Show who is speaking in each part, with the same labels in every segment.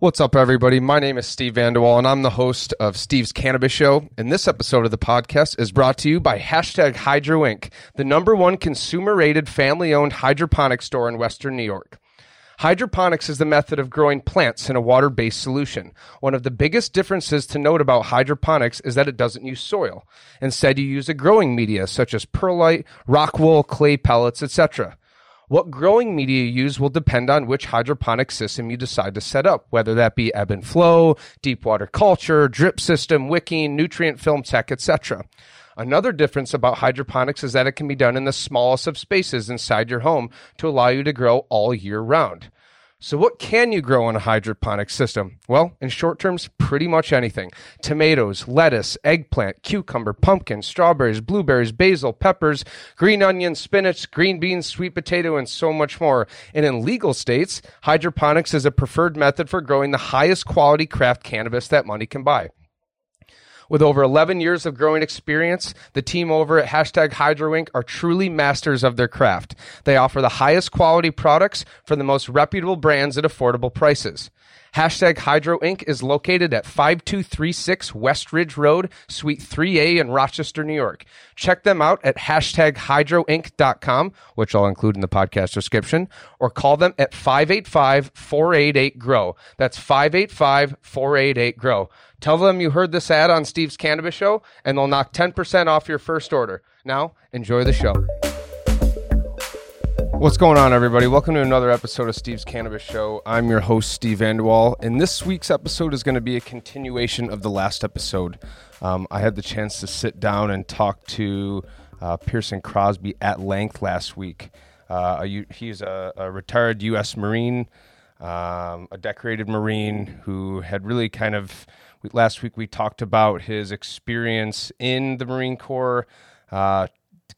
Speaker 1: What's up, everybody? My name is Steve Vanderwall, and I'm the host of Steve's Cannabis Show. And this episode of the podcast is brought to you by hashtag Hydro Inc., the number one consumer rated family owned hydroponic store in Western New York. Hydroponics is the method of growing plants in a water based solution. One of the biggest differences to note about hydroponics is that it doesn't use soil. Instead, you use a growing media such as perlite, rock wool, clay pellets, etc. What growing media you use will depend on which hydroponic system you decide to set up, whether that be ebb and flow, deep water culture, drip system, wicking, nutrient film tech, etc. Another difference about hydroponics is that it can be done in the smallest of spaces inside your home to allow you to grow all year round. So, what can you grow in a hydroponic system? Well, in short terms, pretty much anything tomatoes, lettuce, eggplant, cucumber, pumpkin, strawberries, blueberries, basil, peppers, green onion, spinach, green beans, sweet potato, and so much more. And in legal states, hydroponics is a preferred method for growing the highest quality craft cannabis that money can buy. With over 11 years of growing experience, the team over at hashtag Hydro Inc. are truly masters of their craft. They offer the highest quality products from the most reputable brands at affordable prices. Hashtag Hydro Inc. is located at 5236 West Ridge Road, Suite 3A in Rochester, New York. Check them out at hashtag hydroinc.com, which I'll include in the podcast description, or call them at 585 488 GROW. That's 585 488 GROW. Tell them you heard this ad on Steve's Cannabis Show, and they'll knock 10% off your first order. Now, enjoy the show. What's going on, everybody? Welcome to another episode of Steve's Cannabis Show. I'm your host, Steve Vanderwall, and this week's episode is going to be a continuation of the last episode. Um, I had the chance to sit down and talk to uh, Pearson Crosby at length last week. Uh, he's a, a, retired U.S. Marine, um, a decorated Marine who had really kind of. Last week we talked about his experience in the Marine Corps, uh,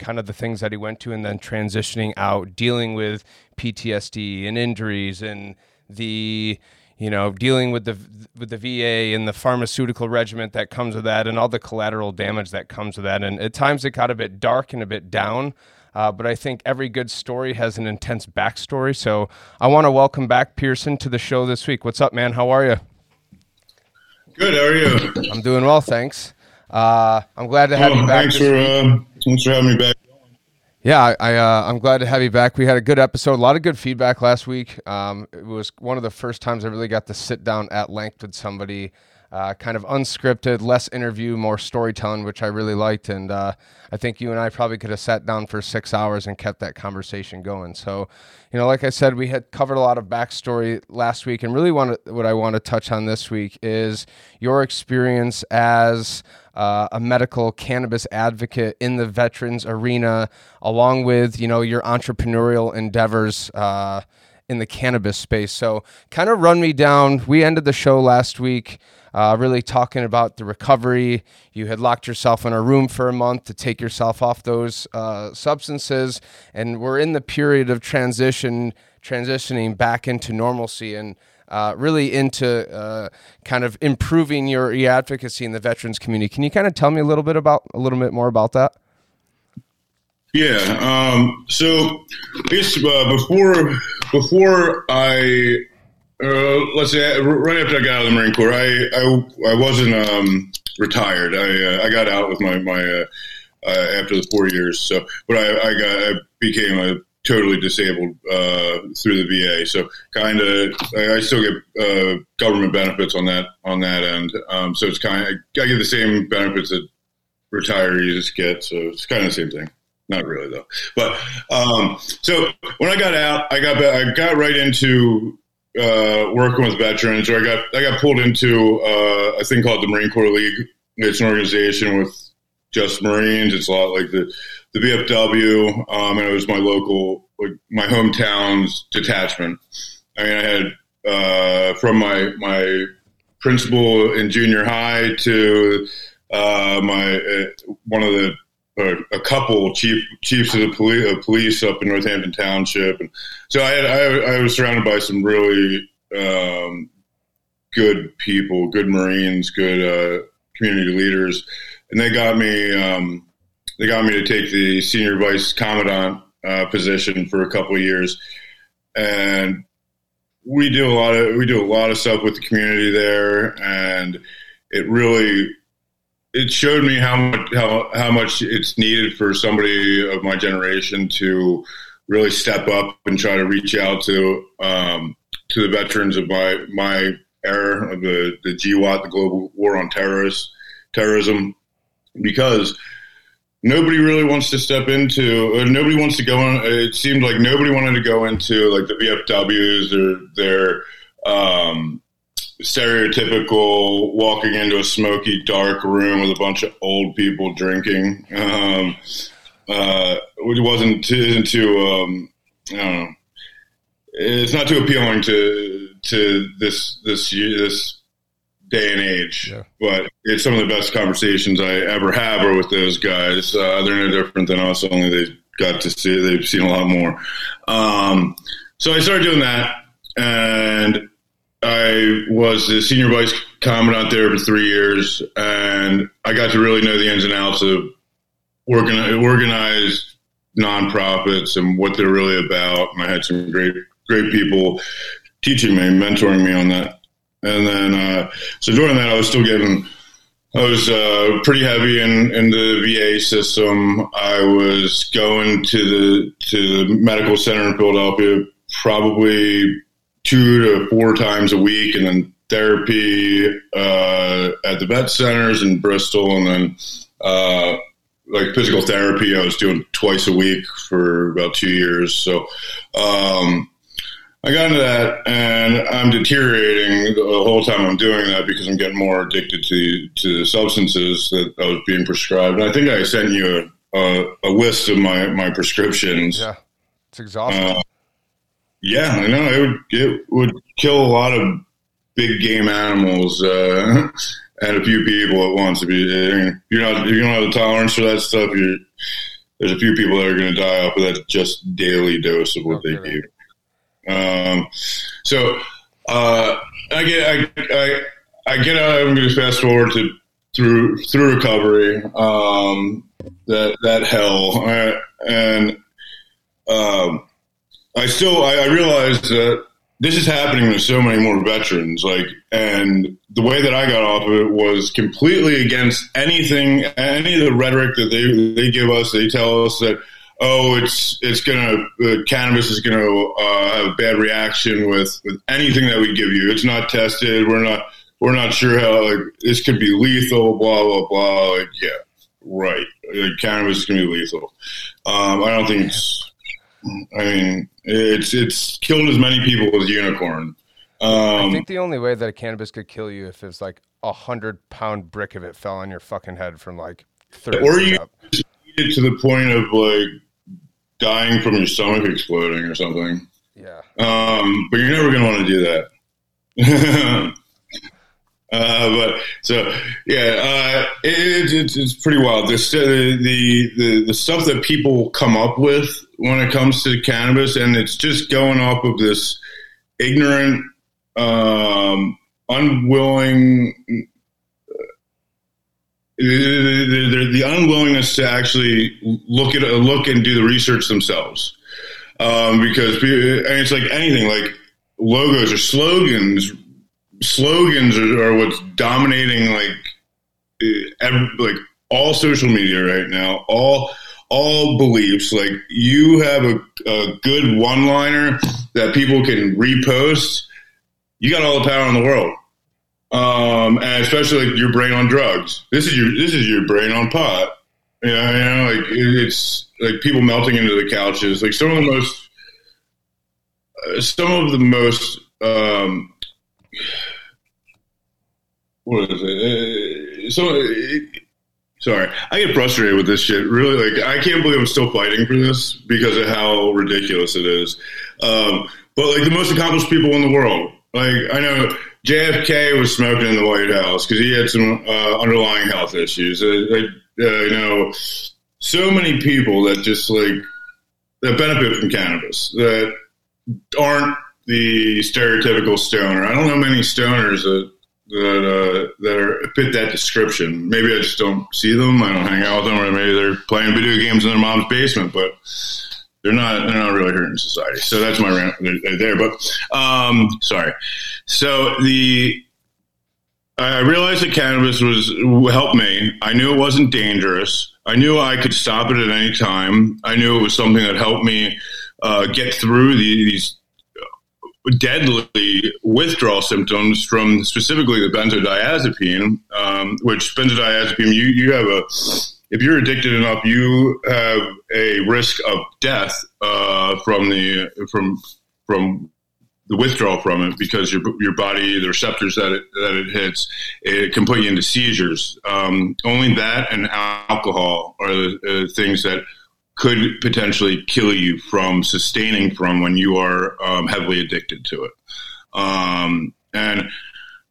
Speaker 1: kind of the things that he went to and then transitioning out, dealing with PTSD and injuries and the you know dealing with the with the VA and the pharmaceutical regiment that comes with that and all the collateral damage that comes with that. And at times it got a bit dark and a bit down uh, but I think every good story has an intense backstory. So I want to welcome back Pearson to the show this week. What's up man? How are you?
Speaker 2: Good how are you?
Speaker 1: I'm doing well thanks. Uh, I'm glad to have oh, you back
Speaker 2: thanks for uh, Thanks for having me back.
Speaker 1: Yeah, I, uh, I'm glad to have you back. We had a good episode, a lot of good feedback last week. Um, it was one of the first times I really got to sit down at length with somebody uh, kind of unscripted, less interview, more storytelling, which I really liked. And uh, I think you and I probably could have sat down for six hours and kept that conversation going. So, you know, like I said, we had covered a lot of backstory last week, and really what I want to touch on this week is your experience as uh, a medical cannabis advocate in the veterans arena, along with you know your entrepreneurial endeavors. Uh, in the cannabis space. So, kind of run me down. We ended the show last week uh, really talking about the recovery. You had locked yourself in a room for a month to take yourself off those uh, substances, and we're in the period of transition, transitioning back into normalcy and. Uh, really into uh, kind of improving your advocacy in the veterans community. Can you kind of tell me a little bit about a little bit more about that?
Speaker 2: Yeah. Um, so I guess uh, before before I uh, let's say right after I got out of the Marine Corps, I I, I wasn't um, retired. I uh, I got out with my my uh, uh after the four years. So, but I, I got I became a totally disabled uh, through the VA. So, kind of I, I, still get uh, government benefits on that on that end. Um, so it's kind of I get the same benefits that retirees get. So it's kind of the same thing. Not really though. But um, so when I got out, I got I got right into uh, working with veterans, or I got I got pulled into uh, a thing called the Marine Corps League. It's an organization with just Marines. It's a lot like the the VFW, um, and it was my local, like my hometown's detachment. I mean, I had uh, from my my principal in junior high to uh, my uh, one of the a, a, couple chief chiefs of the police, uh, police up in Northampton Township, and so I, had, I, I was surrounded by some really um, good people, good Marines, good uh, community leaders, and they got me um, they got me to take the senior vice commandant uh, position for a couple years, and we do a lot of we do a lot of stuff with the community there, and it really it showed me how much how how much it's needed for somebody of my generation to really step up and try to reach out to um, to the veterans of my my era of the the GWOT, the Global War on Terrorists, Terrorism, because nobody really wants to step into nobody wants to go on it seemed like nobody wanted to go into like the vfws or their um, stereotypical walking into a smoky dark room with a bunch of old people drinking. Um, uh, which wasn't too, too um, I don't know. It's not too appealing to to this this this day and age. Yeah. But it's some of the best conversations I ever have are with those guys. Uh, they're no different than us, only they got to see they've seen a lot more. Um, so I started doing that, and I was the senior vice commandant there for three years, and I got to really know the ins and outs of working organized nonprofits and what they're really about. And I had some great great people teaching me, mentoring me on that and then, uh, so during that, I was still getting, I was uh, pretty heavy in, in the VA system. I was going to the to the medical center in Philadelphia probably two to four times a week, and then therapy uh, at the vet centers in Bristol, and then uh, like physical therapy. I was doing twice a week for about two years. So um, I got into that, and I'm deteriorating the whole time I'm doing that because I'm getting more addicted to to the substances that I was being prescribed. And I think I sent you a, a, a list of my my prescriptions.
Speaker 1: Yeah, it's exhausting. Uh,
Speaker 2: yeah, I know it would it would kill a lot of big game animals uh, and a few people at once. If you you're not if you don't have the tolerance for that stuff, there's a few people that are going to die off of that just daily dose of what okay. they give. Um, so uh, I get I, I, I get out. I'm going to fast forward to through through recovery. Um, that that hell uh, and um, I still I, I realize that this is happening to so many more veterans. Like, and the way that I got off of it was completely against anything, any of the rhetoric that they they give us. They tell us that oh, it's it's gonna the cannabis is gonna uh, have a bad reaction with with anything that we give you. It's not tested. We're not we're not sure how like this could be lethal. Blah blah blah. Like yeah, right. Like, cannabis is gonna be lethal. Um, I don't think it's. I mean, it's it's killed as many people as unicorn.
Speaker 1: Um, I think the only way that cannabis could kill you if it's like a hundred pound brick of it fell on your fucking head from like thirty. Or you
Speaker 2: up. to the point of like dying from your stomach exploding or something.
Speaker 1: Yeah.
Speaker 2: Um, but you're never going to want to do that. uh, but so yeah, uh, it, it's it's pretty wild. The, the the the stuff that people come up with when it comes to cannabis, and it's just going off of this ignorant, um, unwilling the, unwillingness to actually look at look and do the research themselves, um, because and it's like anything like logos or slogans. Slogans are, are what's dominating like every, like all social media right now. All all beliefs. Like you have a, a good one liner that people can repost. You got all the power in the world um, and especially like your brain on drugs. This is your this is your brain on pot. You know, you know like it's like people melting into the couches. Like some of the most, uh, some of the most, um, what is it? Uh, so, it, sorry, I get frustrated with this shit. Really, like I can't believe I'm still fighting for this because of how ridiculous it is. Um, but like the most accomplished people in the world, like I know JFK was smoking in the White House because he had some uh, underlying health issues. Uh, uh, you know, so many people that just like that benefit from cannabis that aren't the stereotypical stoner. I don't know many stoners that that uh, that are, fit that description. Maybe I just don't see them. I don't hang out with them, or maybe they're playing video games in their mom's basement. But They're not they're not really hurting society. So that's my rant there. But um, sorry. So the I realized that cannabis was helped me. I knew it wasn't dangerous. I knew I could stop it at any time. I knew it was something that helped me uh, get through the, these deadly withdrawal symptoms from specifically the benzodiazepine, um, which benzodiazepine, you, you have a, if you're addicted enough, you have a risk of death uh, from the, from, from the withdrawal from it because your your body, the receptors that it that it hits, it can put you into seizures. Um, only that and alcohol are the uh, things that could potentially kill you from sustaining from when you are um, heavily addicted to it. Um, and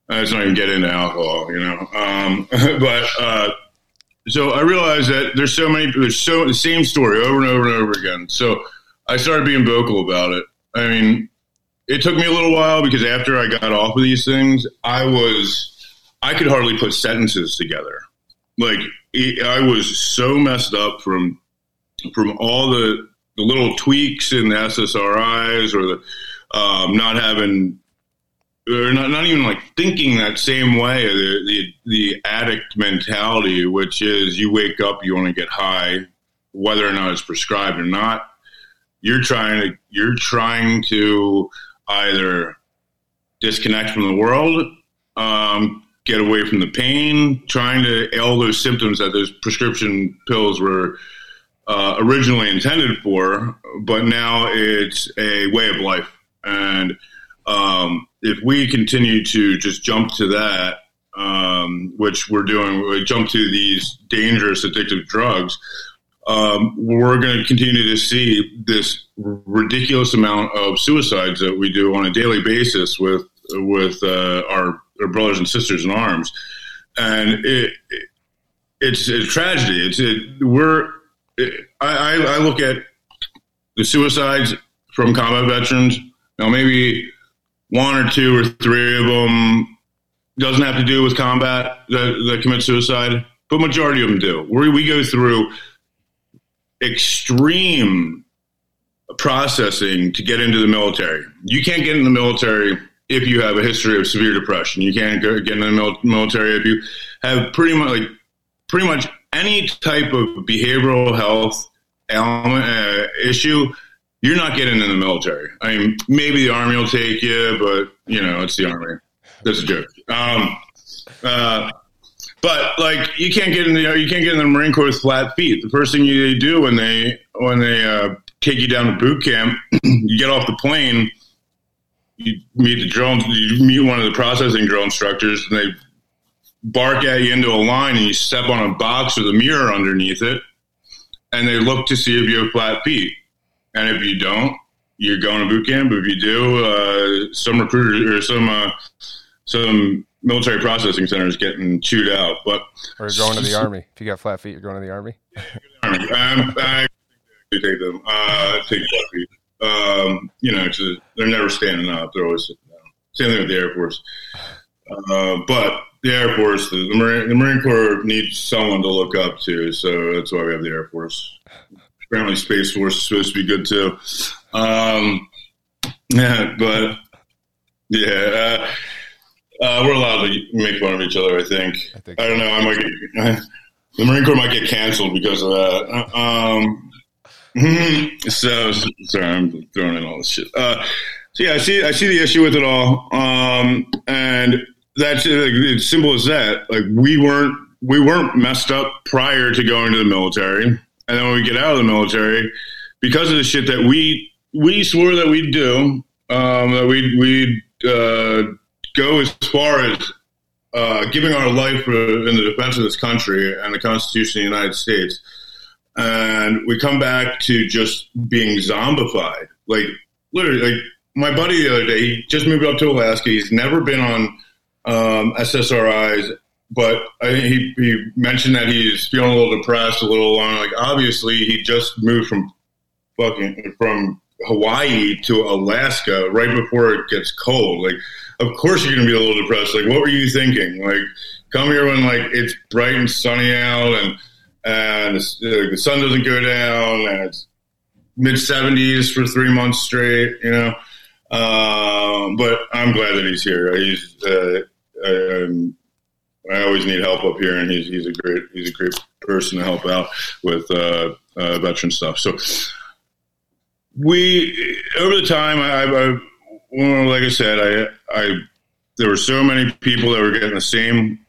Speaker 2: let's not even get into alcohol, you know. Um, but uh, so I realized that there's so many, there's so the same story over and over and over again. So I started being vocal about it. I mean, it took me a little while because after I got off of these things, I was I could hardly put sentences together. Like it, I was so messed up from from all the the little tweaks in the SSRIs or the um, not having or not, not even like thinking that same way the, the the addict mentality, which is you wake up, you want to get high, whether or not it's prescribed or not. You're trying to you're trying to either disconnect from the world, um, get away from the pain, trying to all those symptoms that those prescription pills were uh, originally intended for, but now it's a way of life. And um, if we continue to just jump to that, um, which we're doing, we jump to these dangerous addictive drugs, um, we're going to continue to see this ridiculous amount of suicides that we do on a daily basis with with uh, our, our, brothers and sisters in arms, and it, it it's a tragedy. It's it, we're it, I, I look at the suicides from combat veterans. Now maybe one or two or three of them doesn't have to do with combat that, that commit suicide, but majority of them do. We, we go through extreme processing to get into the military. You can't get in the military if you have a history of severe depression. You can't go, get in the military if you have pretty much like pretty much any type of behavioral health uh, issue. You're not getting in the military. I mean, maybe the army will take you, but you know, it's the army. That's a joke. Um, uh, but like you can't get in the you can't get in the Marine Corps with flat feet. The first thing you do when they when they uh, take you down to boot camp, you get off the plane, you meet the drill, you meet one of the processing drill instructors, and they bark at you into a line, and you step on a box with a mirror underneath it, and they look to see if you have flat feet, and if you don't, you're going to boot camp. If you do, uh, some recruiter or some uh, some military processing centers getting chewed out. But
Speaker 1: or you're going to the army. If you got flat feet, you're going to the army.
Speaker 2: army. Um, I take them. Uh, take flat feet. Um, you know, they're never standing up. They're always sitting down. Same thing with the Air Force. Uh, but the Air Force, the, the, Marine, the Marine Corps needs someone to look up to, so that's why we have the Air Force. Apparently, Space Force is supposed to be good too. Um, yeah, but yeah. Uh, uh, we're allowed to make fun of each other. I think. I, think I don't know. I might get, the Marine Corps might get canceled because of that. Um, so sorry, I'm throwing in all this shit. Uh, so yeah, I see. I see the issue with it all, um, and that's like, it's simple as that. Like we weren't we weren't messed up prior to going to the military, and then when we get out of the military, because of the shit that we we swore that we'd do, um, that we'd we'd uh, go as far as uh, giving our life in the defense of this country and the Constitution of the United States. And we come back to just being zombified. Like, literally, like my buddy the other day, he just moved up to Alaska. He's never been on um, SSRIs, but I, he, he mentioned that he's feeling a little depressed, a little alone. Like, obviously, he just moved from fucking from Hawaii to Alaska right before it gets cold. Like, of course you're to be a little depressed. Like, what were you thinking? Like, come here when like it's bright and sunny out and and the sun doesn't go down and it's mid 70s for three months straight, you know. Um, but I'm glad that he's here. He's, uh, I always need help up here, and he's, he's a great he's a great person to help out with uh, uh, veteran stuff. So we over the time, I, I well, like I said, I I there were so many people that were getting the same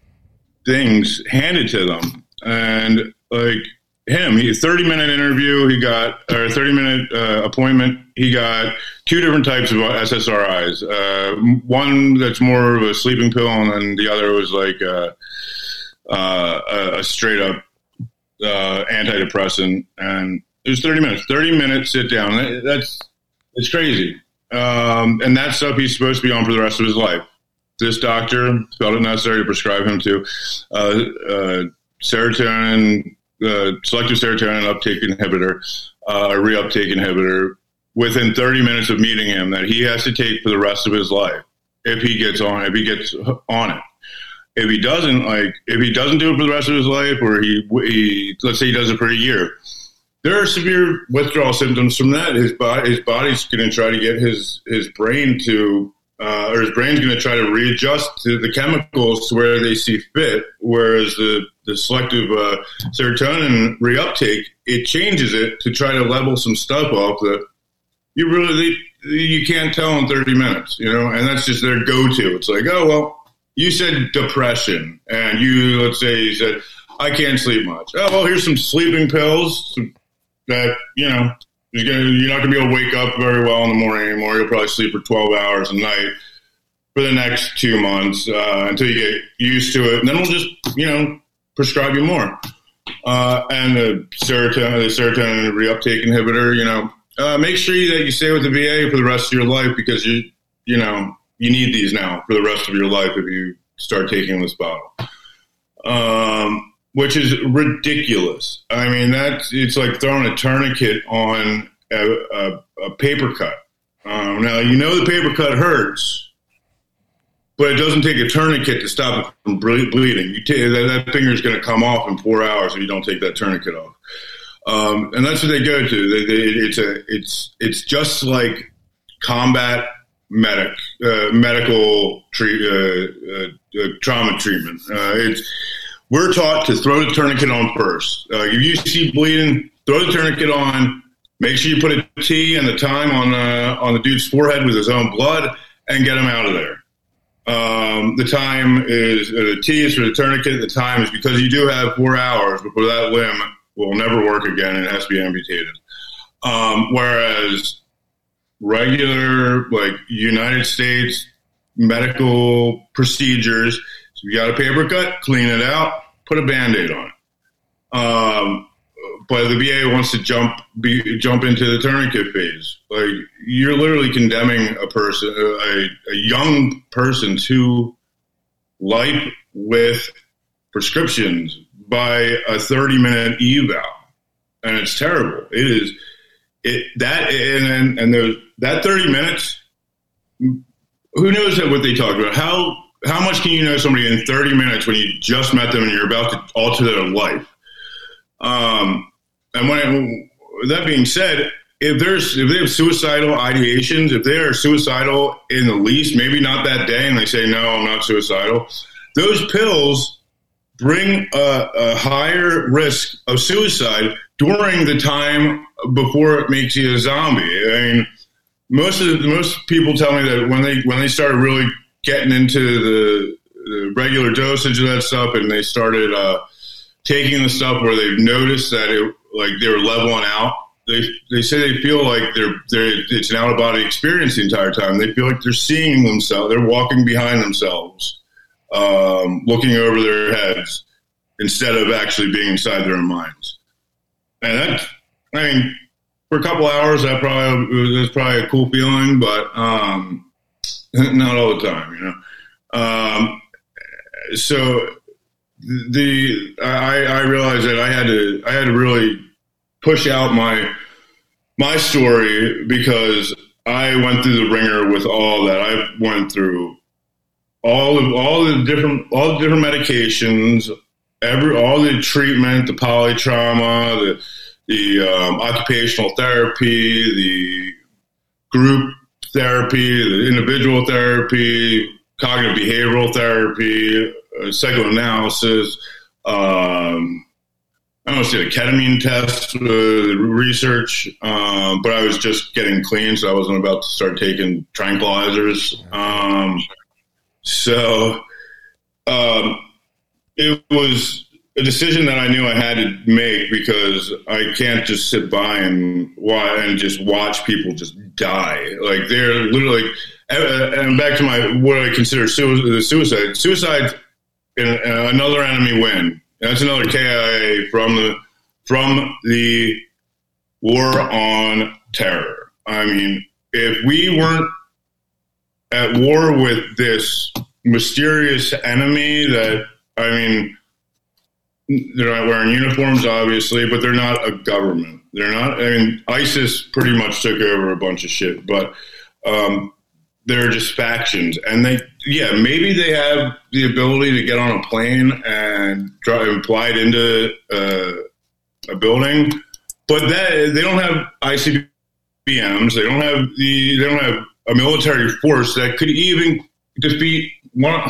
Speaker 2: things handed to them, and like him. He 30 minute interview. He got or 30 minute uh, appointment. He got two different types of SSRIs. Uh, one that's more of a sleeping pill, and then the other was like uh, uh a straight up uh, antidepressant. And it was 30 minutes. 30 minutes sit down. That's it's crazy. Um, and that stuff he's supposed to be on for the rest of his life. This doctor felt it necessary to prescribe him to uh, serotonin selective serotonin uptake inhibitor, uh, a reuptake inhibitor, within 30 minutes of meeting him that he has to take for the rest of his life if he gets on if he gets on it. If he doesn't, like if he doesn't do it for the rest of his life, or he, he let's say he does it for a year, there are severe withdrawal symptoms from that. His body, his body's going to try to get his his brain to uh, or his brain's going to try to readjust to the chemicals to where they see fit. Whereas the, the selective uh, serotonin reuptake, it changes it to try to level some stuff off that you really you can't tell in 30 minutes, you know, and that's just their go-to. It's like, oh well, you said depression, and you let's say you said I can't sleep much. Oh well, here's some sleeping pills that you know you're, not going to be able to wake up very well in the morning anymore. You'll probably sleep for 12 hours a night for the next two months uh, until you get used to it. And then we'll just, you know, prescribe you more. Uh, and the serotonin, the serotonin reuptake inhibitor, you know, uh, make sure that you stay with the VA for the rest of your life because you, you know, you need these now for the rest of your life if you start taking this bottle. Um, which is ridiculous. I mean, that's it's like throwing a tourniquet on a, a, a paper cut. Um, now you know the paper cut hurts, but it doesn't take a tourniquet to stop it from bleeding. You t- that, that finger is going to come off in four hours if you don't take that tourniquet off. Um, and that's what they go to. They, they, it's a it's it's just like combat medic uh, medical treat, uh, uh, trauma treatment. Uh, it's we're taught to throw the tourniquet on first. Uh, if you see bleeding, throw the tourniquet on. Make sure you put a T and the time on uh, on the dude's forehead with his own blood, and get him out of there. Um, the time is uh, the T is for the tourniquet. The time is because you do have four hours before that limb will never work again and it has to be amputated. Um, whereas regular like United States medical procedures so you got a paper cut, clean it out, put a band-aid on it. Um, but the VA wants to jump be, jump into the tourniquet phase. Like you're literally condemning a person, a, a young person, to life with prescriptions by a 30 minute eval, and it's terrible. It is it that and and, and that 30 minutes. Who knows what they talk about? How how much can you know somebody in 30 minutes when you just met them and you're about to alter their life? Um, and when that being said, if there's if they have suicidal ideations, if they are suicidal in the least, maybe not that day, and they say no, I'm not suicidal, those pills bring a, a higher risk of suicide during the time before it makes you a zombie. I mean, most of the, most people tell me that when they when they start really getting into the, the regular dosage of that stuff, and they started uh, taking the stuff where they've noticed that it like they were leveling out. They they say they feel like they're they're it's an out of body experience the entire time. They feel like they're seeing themselves. They're walking behind themselves, um, looking over their heads instead of actually being inside their own minds. And that, I mean, for a couple hours, that probably was probably a cool feeling, but um, not all the time, you know. Um, so the I, I realized that I had to I had to really push out my my story because I went through the ringer with all that I went through, all of all the different all the different medications, every all the treatment, the polytrauma, the the um, occupational therapy, the group therapy, the individual therapy, cognitive behavioral therapy, uh, psychoanalysis. Um, I don't see a ketamine test uh, research, um, but I was just getting clean, so I wasn't about to start taking tranquilizers. Um, so um, it was a decision that I knew I had to make because I can't just sit by and and just watch people just die. Like they're literally, and back to my what I consider suicide. Suicide, another enemy win. That's another KIA from the from the war on terror. I mean, if we weren't at war with this mysterious enemy that I mean they're not wearing uniforms, obviously, but they're not a government. They're not. I mean, ISIS pretty much took over a bunch of shit, but um, they're just factions, and they, yeah, maybe they have the ability to get on a plane and try and fly it into uh, a building, but that they don't have ICBMs. They don't have the. They don't have a military force that could even defeat one.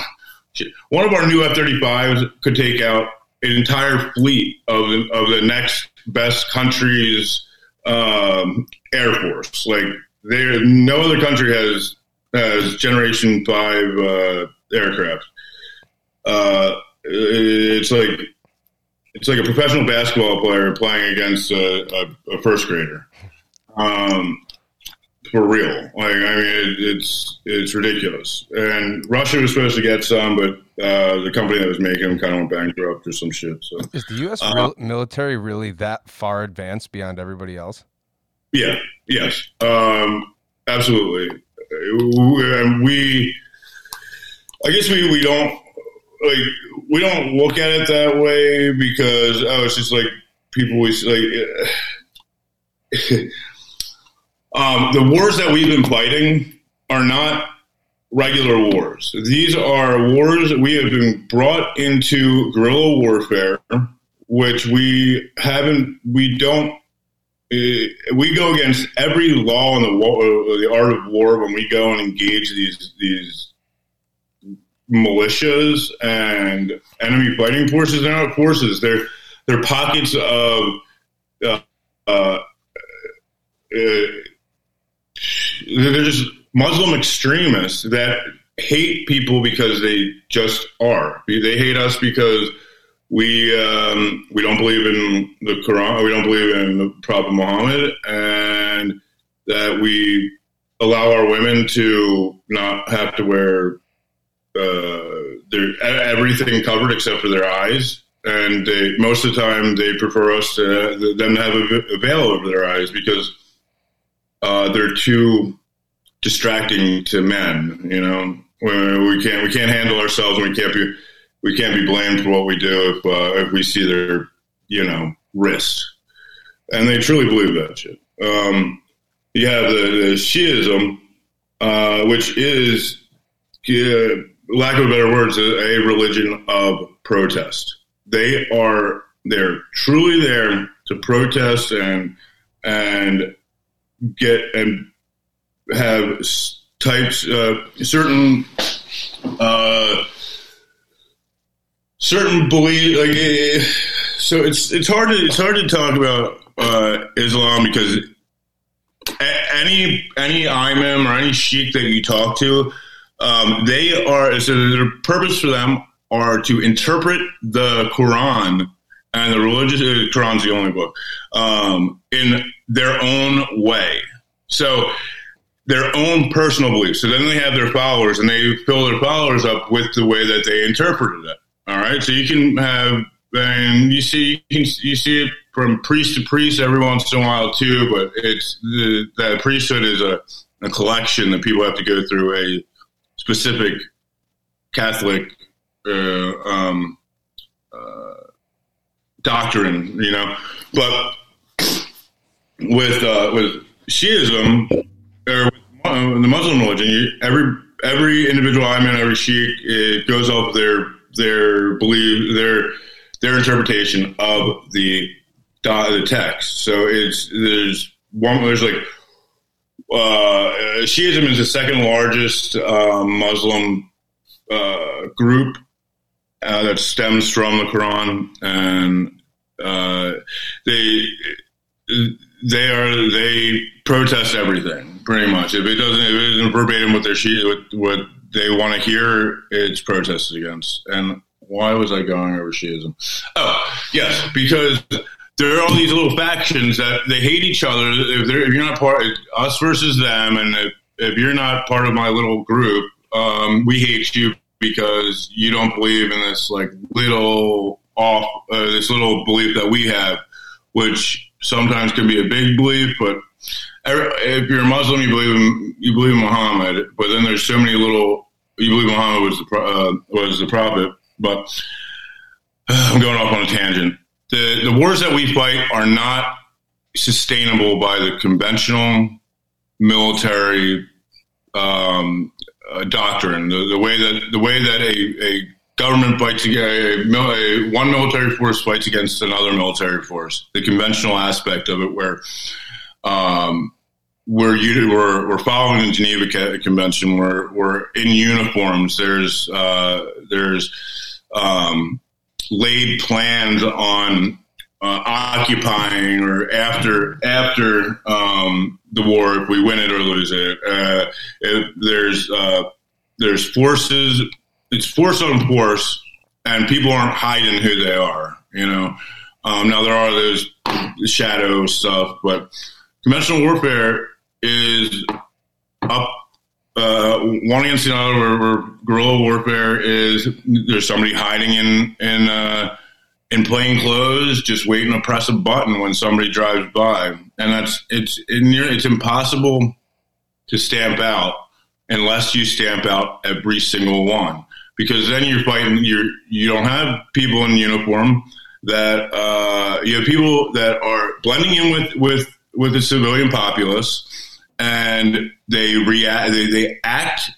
Speaker 2: One of our new F 35s could take out an entire fleet of of the next best country's um, air force. Like there, no other country has has Generation Five uh, aircraft. Uh, it's like it's like a professional basketball player playing against a, a, a first grader. Um, for real. Like, I mean, it, it's it's ridiculous. And Russia was supposed to get some, but uh, the company that was making them kind of went bankrupt or some shit. So,
Speaker 1: is the U.S. Uh, military really that far advanced beyond everybody else?
Speaker 2: Yeah. Yes. Um, absolutely. And we, I guess we we don't like we don't look at it that way because oh, it's just like people always like. Um, the wars that we've been fighting are not regular wars. These are wars that we have been brought into guerrilla warfare, which we haven't, we don't, uh, we go against every law in the, uh, the art of war when we go and engage these these militias and enemy fighting forces. They're not forces. They're they're pockets of uh, uh, uh Muslim extremists that hate people because they just are. They hate us because we um, we don't believe in the Quran, we don't believe in the Prophet Muhammad, and that we allow our women to not have to wear uh, their everything covered except for their eyes. And they, most of the time, they prefer us to them to have a veil over their eyes because uh, they're too distracting to men. You know, we can't we can't handle ourselves, and we can't be we can't be blamed for what we do if uh, if we see their you know wrist, and they truly believe that shit. Um, you have the, the Shiism, uh, which is, uh, lack of better words, a, a religion of protest. They are they're truly there to protest and and get and have types uh, certain uh, certain belief like eh, so it's it's hard to it's hard to talk about uh, Islam because any any imam or any sheikh that you talk to um, they are so their purpose for them are to interpret the Quran and the religious uh, Quran's the only book um, in their own way. So their own personal beliefs. So then they have their followers, and they fill their followers up with the way that they interpreted it. All right, so you can have, and you see, you, can, you see it from priest to priest every once in a while too. But it's the that priesthood is a, a collection that people have to go through a specific Catholic uh, um, uh, doctrine, you know. But with uh, with Shiism or with the Muslim religion, every every individual imam, every sheikh, it goes off their their belief, their their interpretation of the the text. So it's there's one there's like uh, Shiism is the second largest uh, Muslim uh, group uh, that stems from the Quran, and uh, they they are they protest everything pretty much. If it doesn't, if it isn't verbatim what they're what, what they want to hear, it's protested against. And why was I going over Shiism? Oh, yes, because there are all these little factions that they hate each other. If, if you're not part, us versus them, and if, if you're not part of my little group, um, we hate you because you don't believe in this like little off, uh, this little belief that we have, which sometimes can be a big belief, but if you're a Muslim, you believe in you believe in Muhammad, but then there's so many little you believe Muhammad was the uh, was the prophet. But uh, I'm going off on a tangent the the wars that we fight are not sustainable by the conventional military um, uh, doctrine. The, the, way that the way that a, a government fights a, a, one military force fights against another military force. The conventional aspect of it, where um, we're, we're, we're following the Geneva Convention. We're we're in uniforms. There's uh, there's um, laid plans on uh, occupying or after after um, the war if we win it or lose it. Uh, there's uh, there's forces. It's force on force, and people aren't hiding who they are. You know. Um, now there are those shadow stuff, but conventional warfare is up uh, one against the other, where, where, guerrilla warfare is there's somebody hiding in in uh, in plain clothes, just waiting to press a button when somebody drives by, and that's it's it's impossible to stamp out unless you stamp out every single one, because then you're fighting. You're you don't have people in uniform that uh, you have people that are blending in with with with the civilian populace and they react. They, they act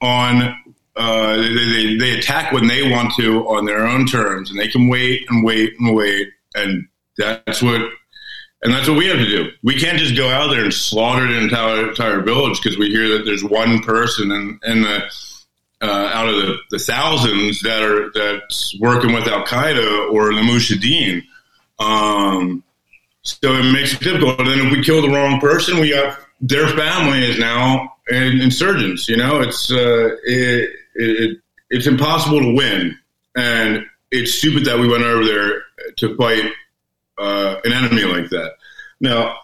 Speaker 2: on. Uh, they, they, they attack when they want to on their own terms, and they can wait and wait and wait, and that's what and that's what we have to do. We can't just go out there and slaughter an entire, entire village because we hear that there's one person in, in the uh, out of the, the, thousands that are that's working with Al Qaeda or the Mujahideen. Um, so it makes it difficult. And then if we kill the wrong person, we got their family is now insurgents. You know, it's uh, it, it's impossible to win, and it's stupid that we went over there to fight uh, an enemy like that. Now,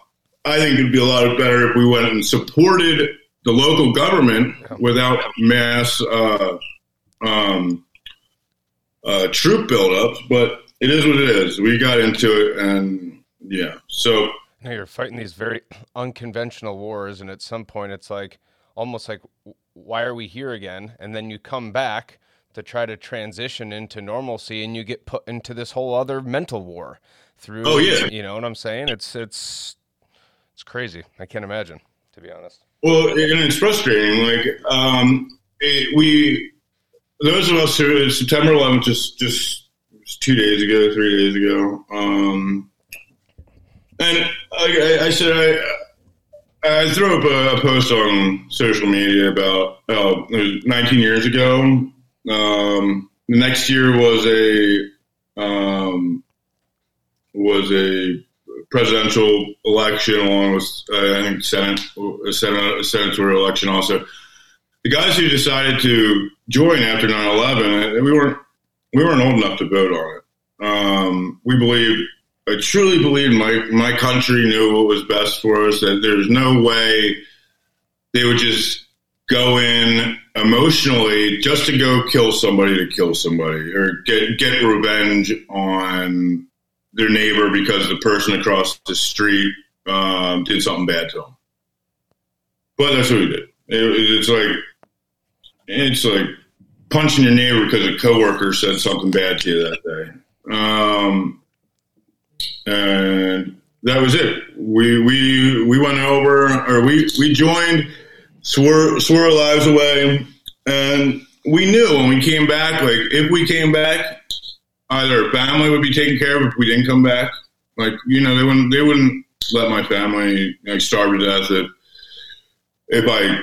Speaker 2: I think it'd be a lot better if we went and supported the local government without mass uh, um, uh, troop buildups, but it is what it is. We got into it, and yeah, so
Speaker 1: now you're fighting these very unconventional wars, and at some point, it's like almost like, why are we here again? And then you come back to try to transition into normalcy, and you get put into this whole other mental war through.
Speaker 2: Oh yeah,
Speaker 1: you know what I'm saying? It's it's it's crazy. I can't imagine, to be honest.
Speaker 2: Well, and it's frustrating. Like um, it, we, those of us who September 11th, just just two days ago, three days ago. Um, and I, I said I, I threw up a, a, post on social media about uh, 19 years ago. Um, the next year was a um, was a presidential election along with uh, I think Senate a Senate senatorial election also. The guys who decided to join after 9/11, we weren't we weren't old enough to vote on it. Um, we believe I truly believe my my country knew what was best for us. That there's no way they would just go in emotionally just to go kill somebody to kill somebody or get get revenge on their neighbor because the person across the street um, did something bad to them. But that's what we did. It, it's like it's like punching your neighbor because a coworker said something bad to you that day. Um, and that was it. We we we went over, or we we joined, swore swore our lives away, and we knew when we came back, like if we came back, either family would be taken care of if we didn't come back, like you know they wouldn't they wouldn't let my family like starve to death if if I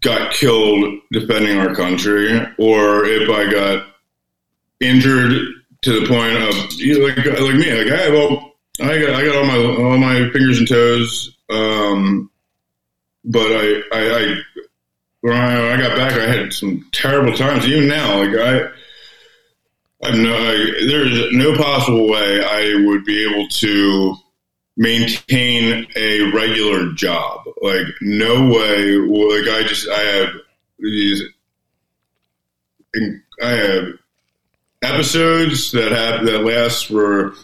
Speaker 2: got killed defending our country or if I got injured to the point of you know, like like me like I have all I got I got all my all my fingers and toes um but I I, I when I, I got back I had some terrible times even now like I I no, there's no possible way I would be able to maintain a regular job. Like no way. Like I just I have these. I have episodes that have that last for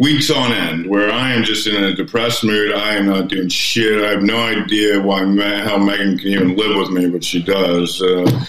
Speaker 2: weeks on end, where I am just in a depressed mood. I am not doing shit. I have no idea why how Megan can even live with me, but she does, uh,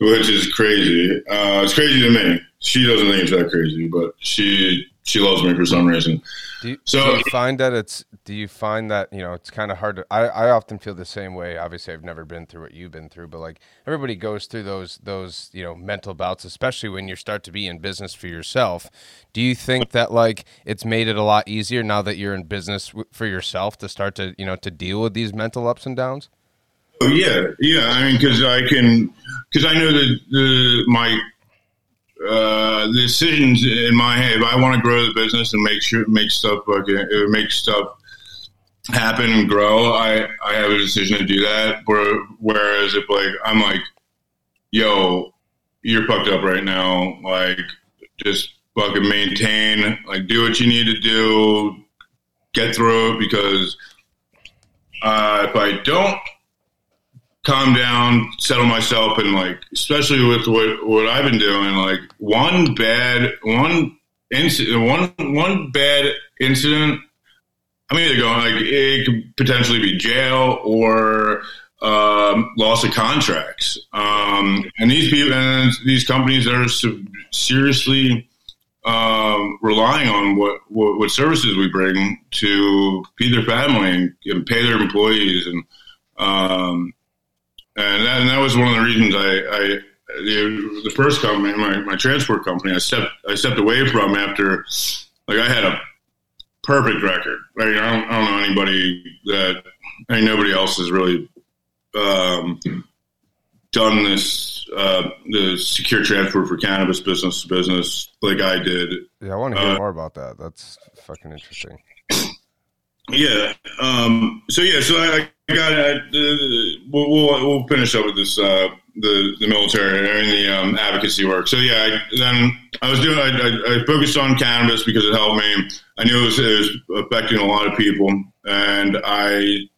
Speaker 2: which is crazy. Uh, it's crazy to me she doesn't think it's that crazy, but she she loves me for some reason.
Speaker 1: Do you, so do you find that it's do you find that you know it's kind of hard to I, I often feel the same way obviously I've never been through what you've been through but like everybody goes through those those you know mental bouts especially when you start to be in business for yourself do you think that like it's made it a lot easier now that you're in business for yourself to start to you know to deal with these mental ups and downs
Speaker 2: oh yeah yeah I mean because I can because I know that the my uh, decisions in my head. If I want to grow the business and make sure make stuff like uh, make stuff happen and grow, I I have a decision to do that. Whereas if like I'm like, yo, you're fucked up right now. Like, just fucking maintain. Like, do what you need to do. Get through it because uh, if I don't calm down, settle myself, and like, especially with what what I've been doing, like one bad one incident, one one bad incident. I'm either going like it could potentially be jail or um, loss of contracts. Um, and these people and these companies are seriously um, relying on what, what, what services we bring to feed their family and, and pay their employees and um, and that, and that was one of the reasons I, I the, the first company, my, my transport company, I stepped I stepped away from after like I had a perfect record. Like, I don't, I don't know anybody that I mean, nobody else has really um, done this uh, the secure transport for cannabis business to business like I did.
Speaker 1: Yeah, I want to hear uh, more about that. That's fucking interesting.
Speaker 2: Yeah. Um, so yeah. So I, got. Uh, we'll, we'll, we'll finish up with this. Uh, the the military and the um, advocacy work. So yeah, I, then I was doing. I, I, I, focused on cannabis because it helped me. I knew it was, it was affecting a lot of people, and I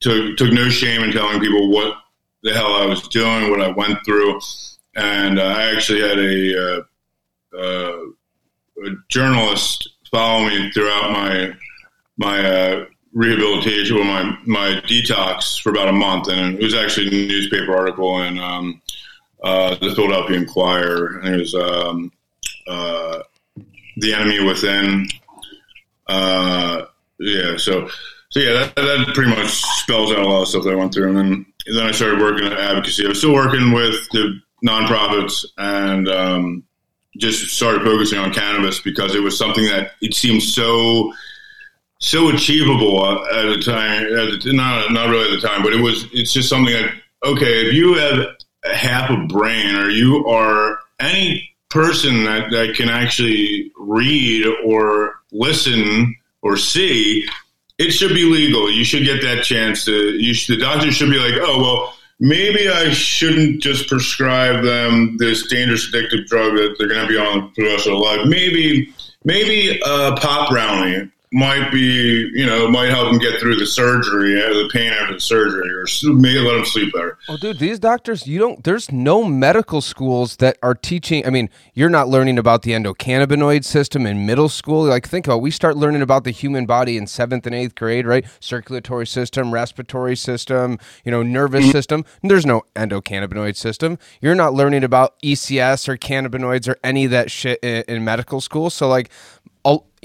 Speaker 2: took took no shame in telling people what the hell I was doing, what I went through, and uh, I actually had a, uh, uh, a journalist follow me throughout my my uh, rehabilitation or my my detox for about a month, and it was actually a newspaper article in um, uh, the Philadelphia Inquirer, and it was um, uh, the enemy within. Uh, yeah, so so yeah, that, that pretty much spells out a lot of stuff that I went through, and then and then I started working at advocacy. I was still working with the nonprofits and. Um, just started focusing on cannabis because it was something that it seemed so so achievable at the time. At the, not not really at the time, but it was. It's just something that okay, if you have half a brain, or you are any person that that can actually read or listen or see, it should be legal. You should get that chance to. You should, the doctor should be like, oh well. Maybe I shouldn't just prescribe them this dangerous addictive drug that they're going to be on for the rest of their life. Maybe, maybe uh, a pot brownie might be, you know, might help him get through the surgery, uh, the pain after the surgery, or maybe let him sleep better.
Speaker 1: Oh, dude, these doctors, you don't. There's no medical schools that are teaching. I mean, you're not learning about the endocannabinoid system in middle school. Like, think about, we start learning about the human body in seventh and eighth grade, right? Circulatory system, respiratory system, you know, nervous mm-hmm. system. There's no endocannabinoid system. You're not learning about ECS or cannabinoids or any of that shit in, in medical school. So, like,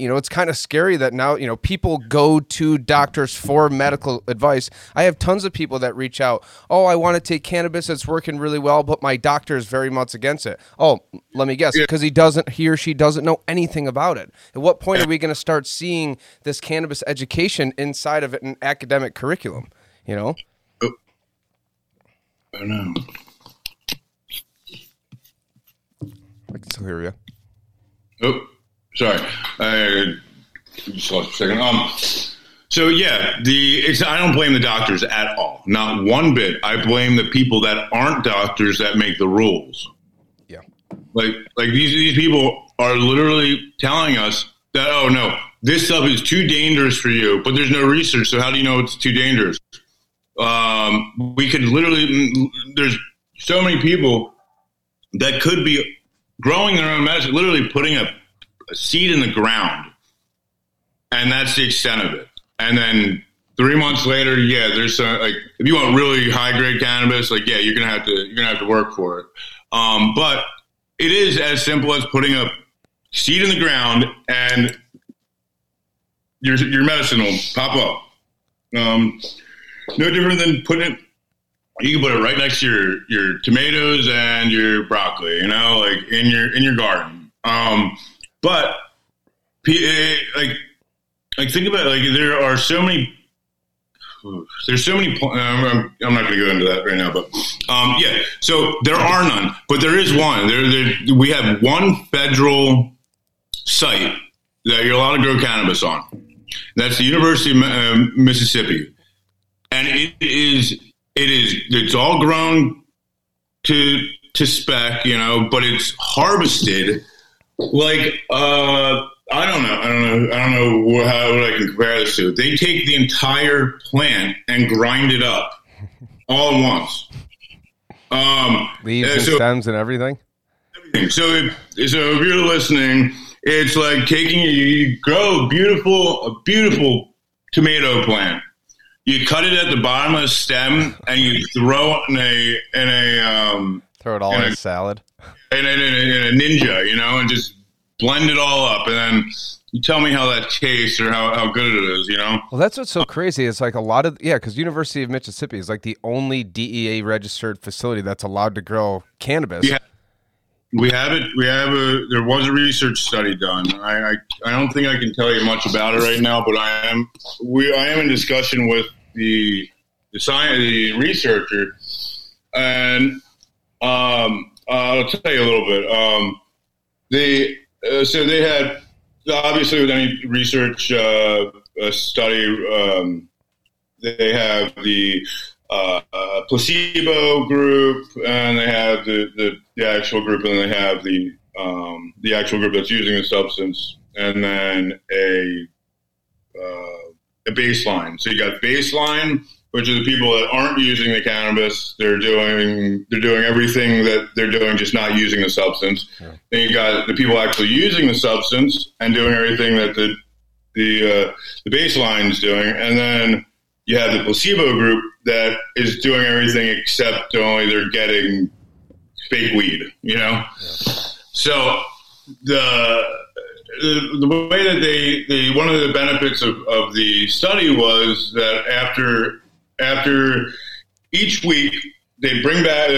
Speaker 1: you know, it's kind of scary that now, you know, people go to doctors for medical advice. I have tons of people that reach out, oh, I want to take cannabis. It's working really well, but my doctor is very much against it. Oh, let me guess, because he doesn't, he or she doesn't know anything about it. At what point are we going to start seeing this cannabis education inside of an academic curriculum? You know?
Speaker 2: Oh. I don't know.
Speaker 1: I can still hear you.
Speaker 2: Oh. Sorry, I just lost a second. Um, so yeah, the it's I don't blame the doctors at all, not one bit. I blame the people that aren't doctors that make the rules.
Speaker 1: Yeah,
Speaker 2: like like these these people are literally telling us that oh no, this stuff is too dangerous for you, but there's no research, so how do you know it's too dangerous? Um, we could literally there's so many people that could be growing their own medicine, literally putting a a seed in the ground, and that's the extent of it. And then three months later, yeah, there's some like if you want really high grade cannabis, like yeah, you're gonna have to you're gonna have to work for it. Um, but it is as simple as putting a seed in the ground and your your medicine will pop up. Um, no different than putting it. You can put it right next to your your tomatoes and your broccoli. You know, like in your in your garden. Um, but eh, like, like think about it, like there are so many. There's so many. I'm, I'm not going to go into that right now, but um, yeah. So there are none, but there is one. There, there, we have one federal site that you're allowed to grow cannabis on. That's the University of uh, Mississippi, and it is it is it's all grown to to spec, you know, but it's harvested like uh, I don't know, I don't know, I don't know how what I can compare this to. They take the entire plant and grind it up all at once. Um,
Speaker 1: Leaves and so, stems and everything.
Speaker 2: Everything. So, if, so if you're listening, it's like taking you grow a beautiful, a beautiful tomato plant. You cut it at the bottom of the stem and you throw it in a in a um,
Speaker 1: throw it all in, a, a salad
Speaker 2: in a, in, a, in a, ninja, you know, and just blend it all up, and then you tell me how that tastes or how, how good it is, you know?
Speaker 1: Well, that's what's so crazy. It's like a lot of, yeah, because University of Mississippi is like the only DEA registered facility that's allowed to grow cannabis.
Speaker 2: Yeah. We have it. We have a. There was a research study done. I, I, I don't think I can tell you much about it right now, but I am. We I am in discussion with the the science the researcher, and um, I'll tell you a little bit. Um, the uh, so they had obviously with any research uh, study, um, they have the uh, uh, placebo group, and they have the, the, the, actual group, and they have the um, the actual group that's using the substance, and then a uh, a baseline. So you got baseline, which are the people that aren't using the cannabis. They're doing they're doing everything that they're doing, just not using the substance. Yeah. Then you got the people actually using the substance and doing everything that the the uh, the baseline is doing, and then you have the placebo group that is doing everything except only they're getting fake weed. You know, yeah. so the the, way that they, they one of the benefits of, of the study was that after after each week they bring back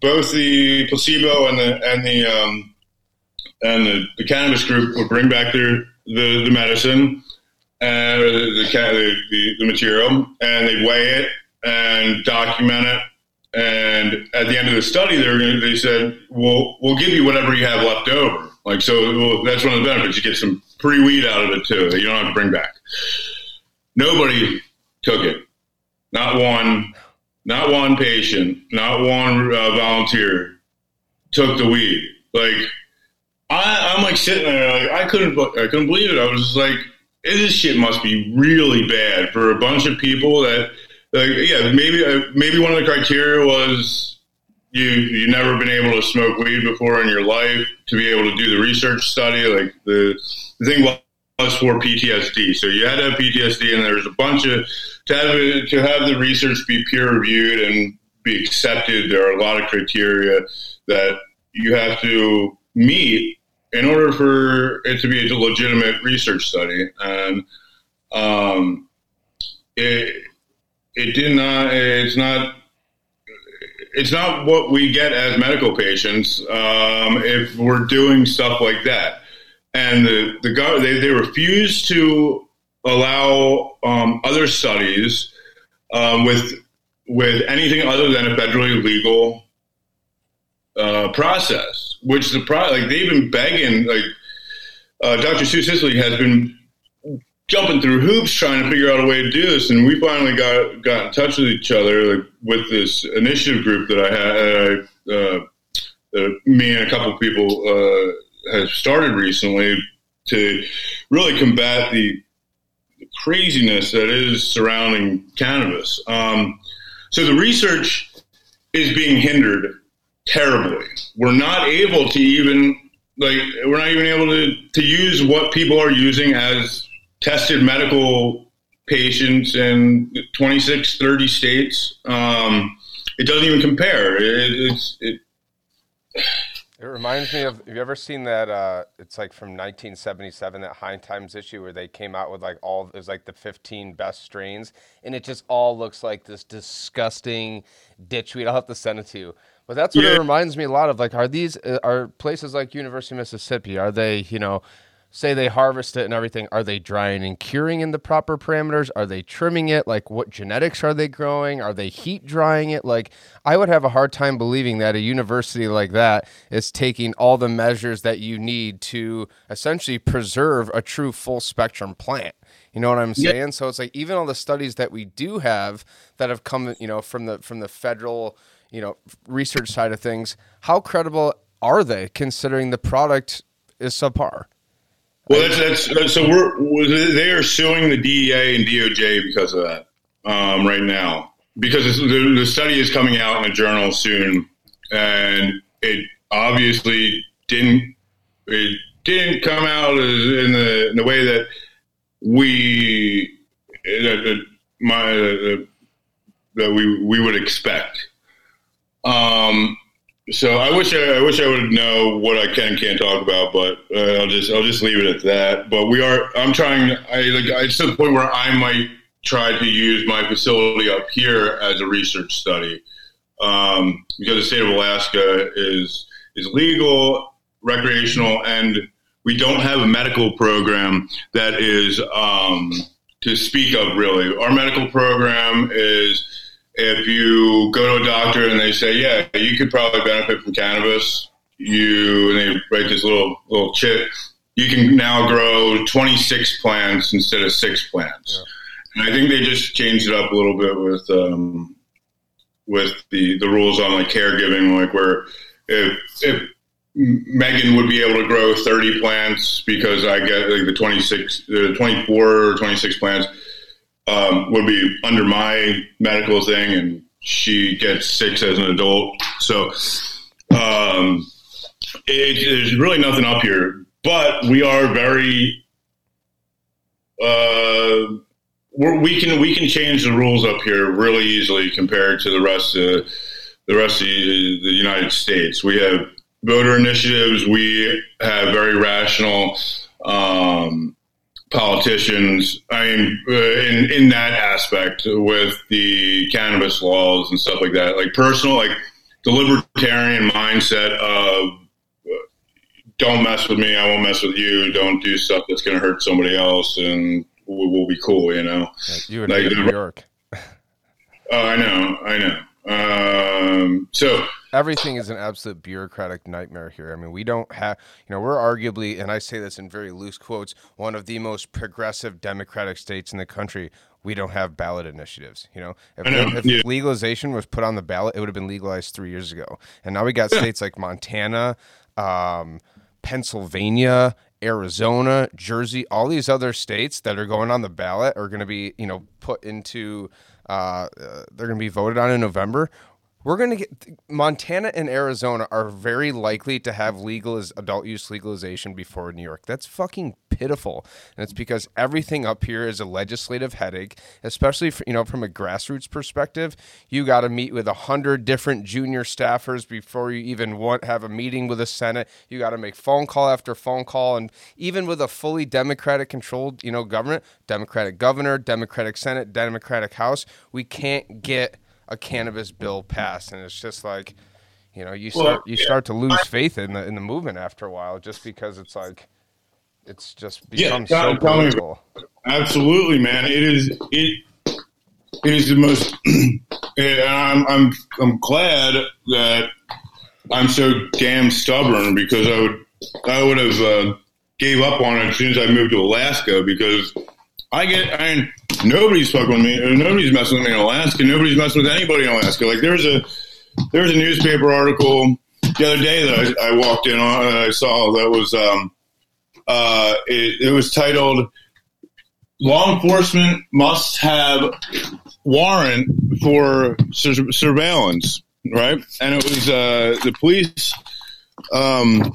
Speaker 2: both the placebo and the and the um, and the, the cannabis group would bring back their the, the medicine and the, the, the, material and they weigh it and document it. And at the end of the study they they said we'll we'll give you whatever you have left over. Like so well, that's one of the benefits. You get some free weed out of it too that you don't have to bring back. Nobody took it not one, not one patient, not one uh, volunteer took the weed. Like I, am like sitting there, like I couldn't, I couldn't believe it. I was just like, this shit must be really bad for a bunch of people that, like, yeah, maybe, uh, maybe one of the criteria was you you never been able to smoke weed before in your life to be able to do the research study. Like the, the thing was for PTSD, so you had to have PTSD, and there was a bunch of to have to have the research be peer reviewed and be accepted, there are a lot of criteria that you have to meet in order for it to be a legitimate research study, and um, it it did not. It's not. It's not what we get as medical patients um, if we're doing stuff like that. And the the they they refuse to allow um, other studies um, with with anything other than a federally legal uh, process. Which the pro- like they've been begging like uh, Dr. Sue Sisley has been jumping through hoops trying to figure out a way to do this, and we finally got got in touch with each other like, with this initiative group that I had. Uh, uh, me and a couple people uh, have started recently to really combat the craziness that is surrounding cannabis. Um, so the research is being hindered terribly. We're not able to even like we're not even able to, to use what people are using as tested medical patients in 26, 30 states. Um, it doesn't even compare. It, it's it.
Speaker 1: It reminds me of. Have you ever seen that? Uh, it's like from 1977, that High Times issue where they came out with like all. It was like the 15 best strains, and it just all looks like this disgusting ditchweed. I'll have to send it to you. But that's what yeah. it reminds me a lot of. Like, are these uh, are places like University of Mississippi? Are they, you know, say they harvest it and everything, are they drying and curing in the proper parameters? Are they trimming it? Like, what genetics are they growing? Are they heat drying it? Like, I would have a hard time believing that a university like that is taking all the measures that you need to essentially preserve a true full spectrum plant. You know what I'm saying? Yep. So it's like even all the studies that we do have that have come, you know, from the from the federal, you know, research side of things, how credible are they considering the product is subpar?
Speaker 2: Well, that's, that's so we're they are suing the DEA and DOJ because of that um, right now because the, the study is coming out in a journal soon, and it obviously didn't it didn't come out in the in the way that we that, my that we we would expect. Um, so I wish I, I, wish I would know what I can and can't talk about, but uh, I'll just I'll just leave it at that. But we are I'm trying. I like it's to the point where I might try to use my facility up here as a research study um, because the state of Alaska is is legal, recreational, and we don't have a medical program that is um, to speak of. Really, our medical program is if you go to a doctor and they say, yeah, you could probably benefit from cannabis, you and they write this little little chip, you can now grow 26 plants instead of six plants. Yeah. And I think they just changed it up a little bit with um, with the the rules on like caregiving, like where if if Megan would be able to grow 30 plants because I get like the 26, the 24 or 26 plants um, would be under my medical thing, and she gets six as an adult. So um, it, there's really nothing up here, but we are very. Uh, we can we can change the rules up here really easily compared to the rest of the rest of the, the United States. We have voter initiatives. We have very rational um, politicians. I mean, uh, in in that aspect with the cannabis laws and stuff like that, like personal, like the libertarian mindset of uh, don't mess with me, I won't mess with you. Don't do stuff that's going to hurt somebody else, and we'll, we'll, be cool. You know,
Speaker 1: you in like, New York.
Speaker 2: Oh, I know, I know. Um, so
Speaker 1: everything is an absolute bureaucratic nightmare here. I mean, we don't have, you know, we're arguably, and I say this in very loose quotes, one of the most progressive democratic states in the country. We don't have ballot initiatives. You know, if, know, if yeah. legalization was put on the ballot, it would have been legalized three years ago. And now we got yeah. states like Montana, um, Pennsylvania, Arizona, Jersey, all these other states that are going on the ballot are going to be, you know, put into, uh, uh they're going to be voted on in November we're going to get Montana and Arizona are very likely to have legal as adult use legalization before New York. That's fucking pitiful. And it's because everything up here is a legislative headache, especially for, you know from a grassroots perspective. You got to meet with a hundred different junior staffers before you even want have a meeting with the Senate. You got to make phone call after phone call, and even with a fully Democratic controlled you know government, Democratic governor, Democratic Senate, Democratic House, we can't get a cannabis bill passed, and it's just like, you know, you start well, you yeah. start to lose faith in the in the movement after a while, just because it's like, it's just becomes yeah, so political.
Speaker 2: Absolutely, man. It is it. It is the most. I'm I'm I'm glad that I'm so damn stubborn because I would I would have uh, gave up on it as soon as I moved to Alaska because I get I mean nobody's fucking with me. Nobody's messing with me in Alaska. Nobody's messing with anybody in Alaska. Like there's a there's a newspaper article the other day that I, I walked in on. I saw that was um uh it, it was titled "Law Enforcement Must Have Warrant for sur- Surveillance." Right, and it was uh the police um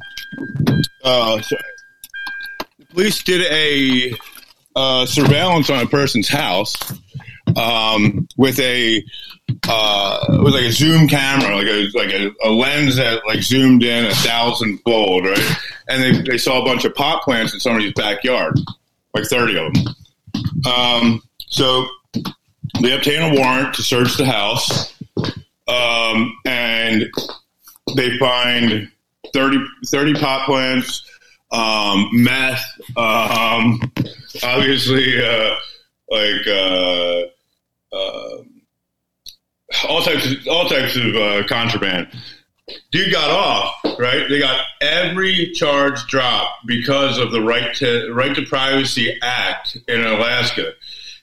Speaker 2: uh sorry. the police did a uh, surveillance on a person's house um, with a uh, with like a zoom camera, like a like a, a, lens that like zoomed in a thousand fold, right? And they, they saw a bunch of pot plants in somebody's backyard, like thirty of them. Um, so they obtain a warrant to search the house, um, and they find 30, 30 pot plants, um, meth, um, obviously, uh, like uh, uh, all types of all types of uh, contraband. Dude got off, right? They got every charge dropped because of the right to right to privacy act in Alaska.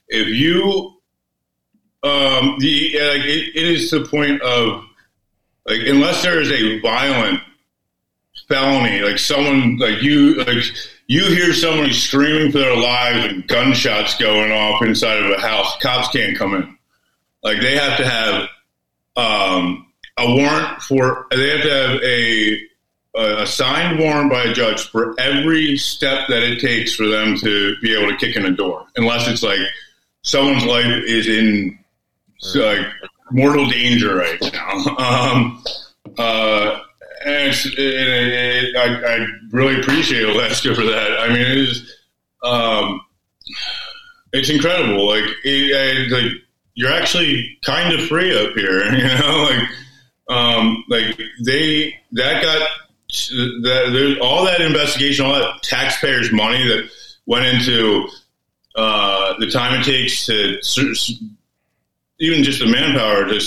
Speaker 2: If you um, the like it, it is to the point of like unless there is a violent felony, like someone like you, like you hear somebody screaming for their lives and gunshots going off inside of a house, cops can't come in. Like they have to have um, a warrant for. They have to have a a signed warrant by a judge for every step that it takes for them to be able to kick in a door, unless it's like someone's life is in like mortal danger right now. Um, uh, and, it, it, I, I, really appreciate Alaska for that. I mean, it is, um, it's incredible. Like, it, like you're actually kind of free up here, you know, like, um, like they, that got, that, all that investigation, all that taxpayers' money that went into, uh, the time it takes to even just the manpower to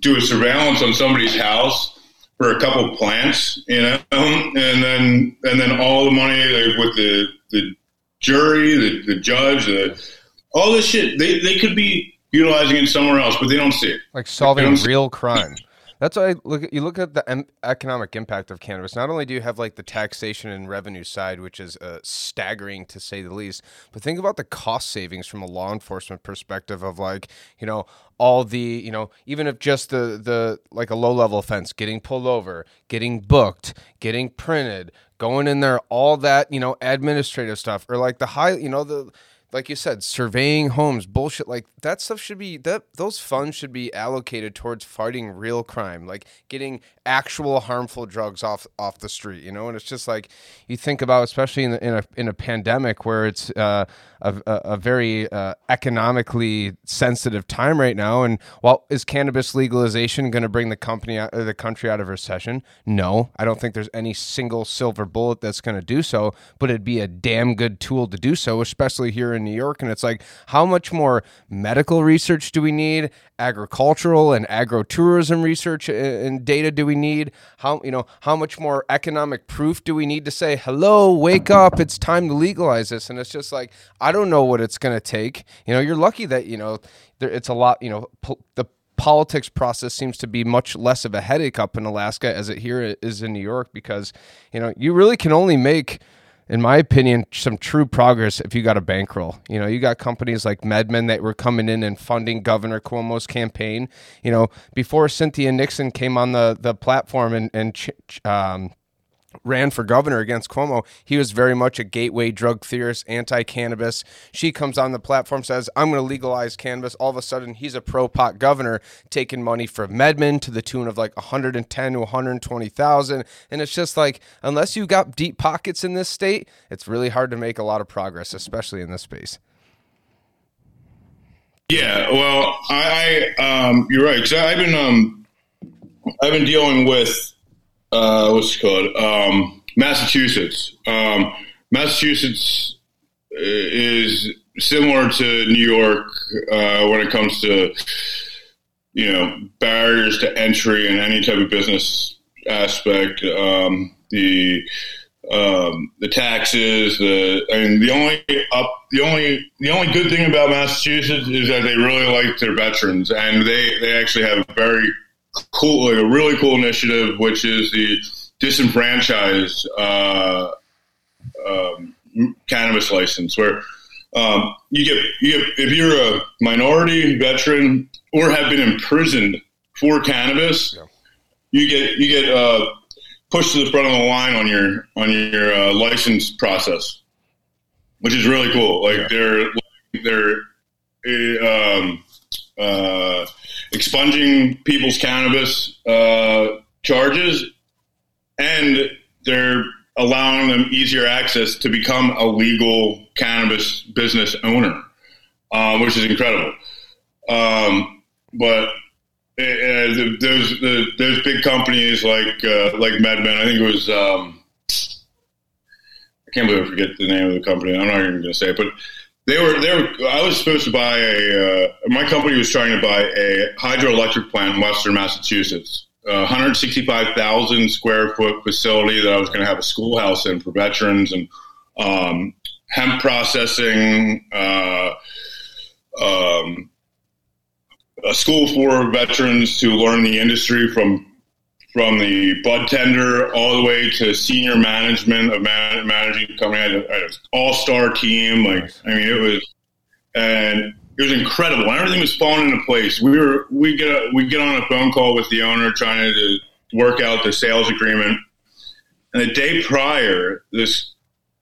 Speaker 2: do a surveillance on somebody's house for a couple plants, you know, and then and then all the money like, with the the jury, the, the judge, the, all this shit. They they could be utilizing it somewhere else, but they don't see it.
Speaker 1: Like solving real crime. That's why I look. At, you look at the economic impact of cannabis. Not only do you have like the taxation and revenue side, which is uh, staggering to say the least, but think about the cost savings from a law enforcement perspective of like you know all the you know even if just the the like a low level offense, getting pulled over, getting booked, getting printed, going in there, all that you know administrative stuff, or like the high you know the like you said, surveying homes, bullshit like that stuff should be that those funds should be allocated towards fighting real crime, like getting actual harmful drugs off off the street, you know. And it's just like you think about, especially in, the, in a in a pandemic where it's uh, a, a, very uh, economically sensitive time right now. And while is cannabis legalization going to bring the company out, the country out of recession? No, I don't think there's any single silver bullet that's going to do so. But it'd be a damn good tool to do so, especially here in New York. And it's like, how much more medical research do we need? Agricultural and agro-tourism research and data do we need? How you know how much more economic proof do we need to say hello, wake up, it's time to legalize this? And it's just like I don't know what it's going to take. You know, you're lucky that you know there, it's a lot. You know, po- the politics process seems to be much less of a headache up in Alaska as it here is in New York because you know you really can only make in my opinion, some true progress if you got a bankroll. You know, you got companies like MedMen that were coming in and funding Governor Cuomo's campaign. You know, before Cynthia Nixon came on the the platform and and um, ran for governor against Cuomo, he was very much a gateway drug theorist, anti cannabis. She comes on the platform, says, I'm going to legalize cannabis. All of a sudden, he's a pro pot governor, taking money from MedMen to the tune of like 110 to 120,000. And it's just like, unless you've got deep pockets in this state, it's really hard to make a lot of progress, especially in this space.
Speaker 2: Yeah, well, I, I um, you're right. I've been, um, I've been dealing with uh, what's it called? Um, Massachusetts. Um, Massachusetts uh, is similar to New York uh, when it comes to you know barriers to entry in any type of business aspect. Um, the um, the taxes, the and the only up, the only the only good thing about Massachusetts is that they really like their veterans, and they they actually have very cool, like a really cool initiative, which is the disenfranchised uh, um, cannabis license, where um, you get you get if you're a minority veteran or have been imprisoned for cannabis, yeah. you get you get uh, pushed to the front of the line on your on your uh, license process, which is really cool. Like yeah. they're they're um, uh, expunging people's cannabis uh, charges, and they're allowing them easier access to become a legal cannabis business owner, uh, which is incredible. Um, but uh, the, those the, those big companies like uh, like MedMen, I think it was. Um, I can't believe I forget the name of the company. I'm not even going to say it, but they were they were. I was supposed to buy a. Uh, my company was trying to buy a hydroelectric plant in Western Massachusetts, a 165,000 square foot facility that I was going to have a schoolhouse in for veterans and um, hemp processing, uh, um, a school for veterans to learn the industry from from the bud tender all the way to senior management of man- managing company. I had, an all star team. Like, I mean, it was, and it was incredible. And everything was falling into place. We were, we get, a, we get on a phone call with the owner trying to work out the sales agreement. And the day prior, this,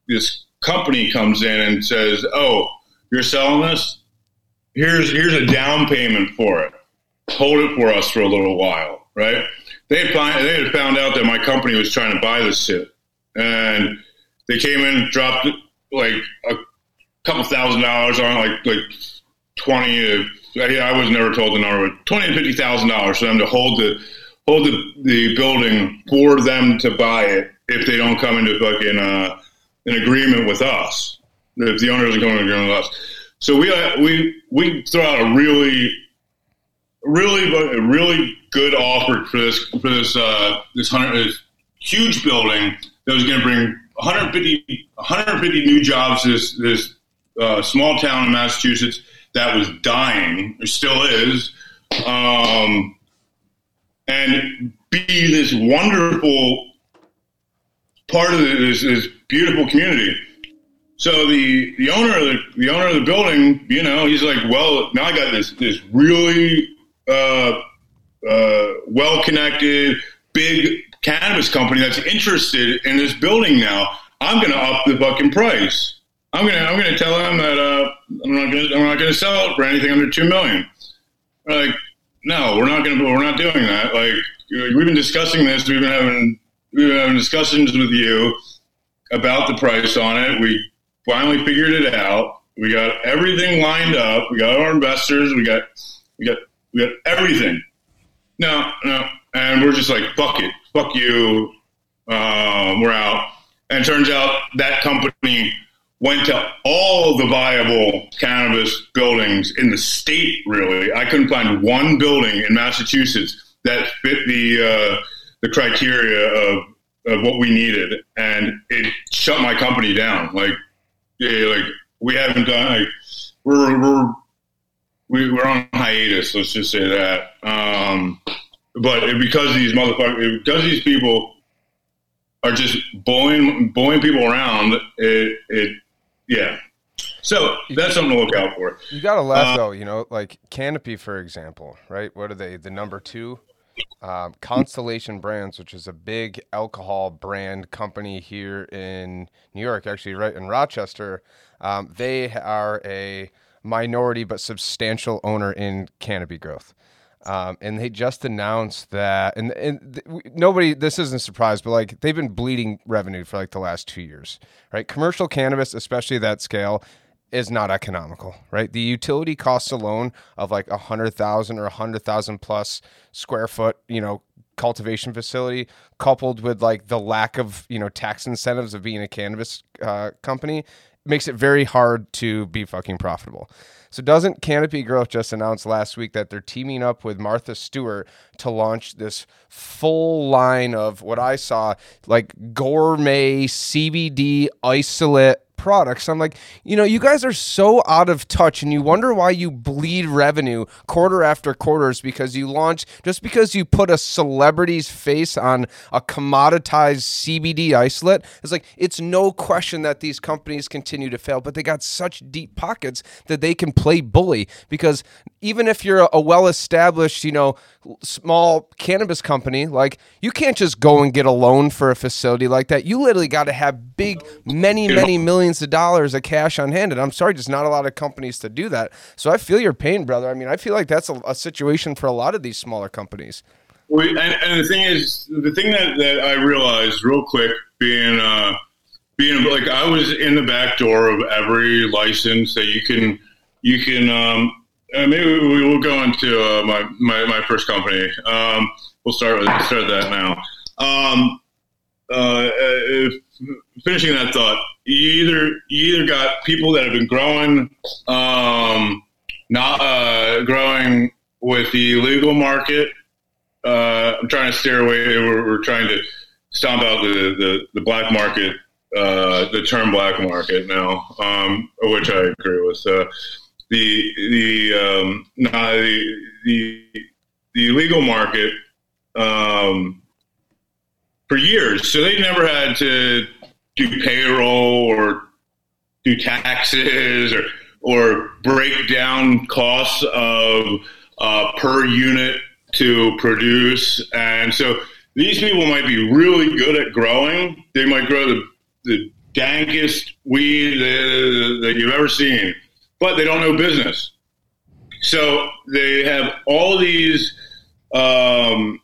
Speaker 2: this company comes in and says, Oh, you're selling this? Here's, here's a down payment for it. Hold it for us for a little while. Right they had, find, they had found out that my company was trying to buy this shit, and they came in, dropped like a couple thousand dollars on like like twenty. I was never told the number, but twenty to fifty thousand dollars for them to hold the hold the, the building for them to buy it if they don't come into fucking uh, an agreement with us. If the owner doesn't come into an agreement with us, so we uh, we we throw out a really really really good offer for this for this uh, this hundred this huge building that was going to bring 150 150 new jobs to this this uh, small town in Massachusetts that was dying, or still is, um, and be this wonderful part of this, this beautiful community. So the, the owner of the, the owner of the building, you know, he's like, well, now I got this this really uh, uh, well connected, big cannabis company that's interested in this building now. I'm going to up the fucking price. I'm gonna I'm gonna tell them that uh, I'm not gonna I'm not gonna sell it for anything under two million. Like, no, we're not gonna we're not doing that. Like, we've been discussing this. We've been having we've been having discussions with you about the price on it. We finally figured it out. We got everything lined up. We got our investors. We got we got we got everything. No, no. And we're just like, fuck it. Fuck you. Uh, we're out. And turns out that company went to all the viable cannabis buildings in the state, really. I couldn't find one building in Massachusetts that fit the, uh, the criteria of, of what we needed. And it shut my company down. Like, yeah, like we haven't done, like, we're, we're we, are on hiatus. Let's just say that. Um, but because these motherfuckers, because these people are just bullying bullying people around, it, it yeah. So that's something to look out for.
Speaker 1: You got to laugh uh, though, you know, like Canopy, for example, right? What are they? The number two um, Constellation Brands, which is a big alcohol brand company here in New York, actually, right in Rochester. Um, they are a minority but substantial owner in Canopy Growth. Um, and they just announced that, and, and th- nobody, this isn't a surprise, but like they've been bleeding revenue for like the last two years, right? Commercial cannabis, especially that scale, is not economical, right? The utility costs alone of like a hundred thousand or a hundred thousand plus square foot, you know, cultivation facility, coupled with like the lack of you know tax incentives of being a cannabis uh, company, makes it very hard to be fucking profitable. So doesn't Canopy Growth just announced last week that they're teaming up with Martha Stewart to launch this full line of what I saw like gourmet CBD isolate products. I'm like, you know, you guys are so out of touch and you wonder why you bleed revenue quarter after quarters because you launch just because you put a celebrity's face on a commoditized CBD isolate. It's like it's no question that these companies continue to fail, but they got such deep pockets that they can play bully because even if you're a well-established, you know, small cannabis company, like you can't just go and get a loan for a facility like that. You literally got to have big, many, many millions of dollars of cash on hand. And I'm sorry, just not a lot of companies to do that. So I feel your pain, brother. I mean, I feel like that's a, a situation for a lot of these smaller companies.
Speaker 2: And, and, the thing is, the thing that, that I realized real quick, being uh, being like I was in the back door of every license that you can you can um, uh, maybe we will go into uh, my, my, my first company. Um, we'll start with start that now. Um, uh, if, finishing that thought, you either you either got people that have been growing, um, not uh, growing with the legal market. Uh, I'm trying to steer away. We're, we're trying to stomp out the, the, the black market, uh, the term black market now, um, which I agree with the the um, the, the the legal market um, for years. So they never had to do payroll or do taxes or or break down costs of uh, per unit to produce. And so these people might be really good at growing. They might grow the, the dankest weed that, you've ever seen but they don't know business. So they have all these um,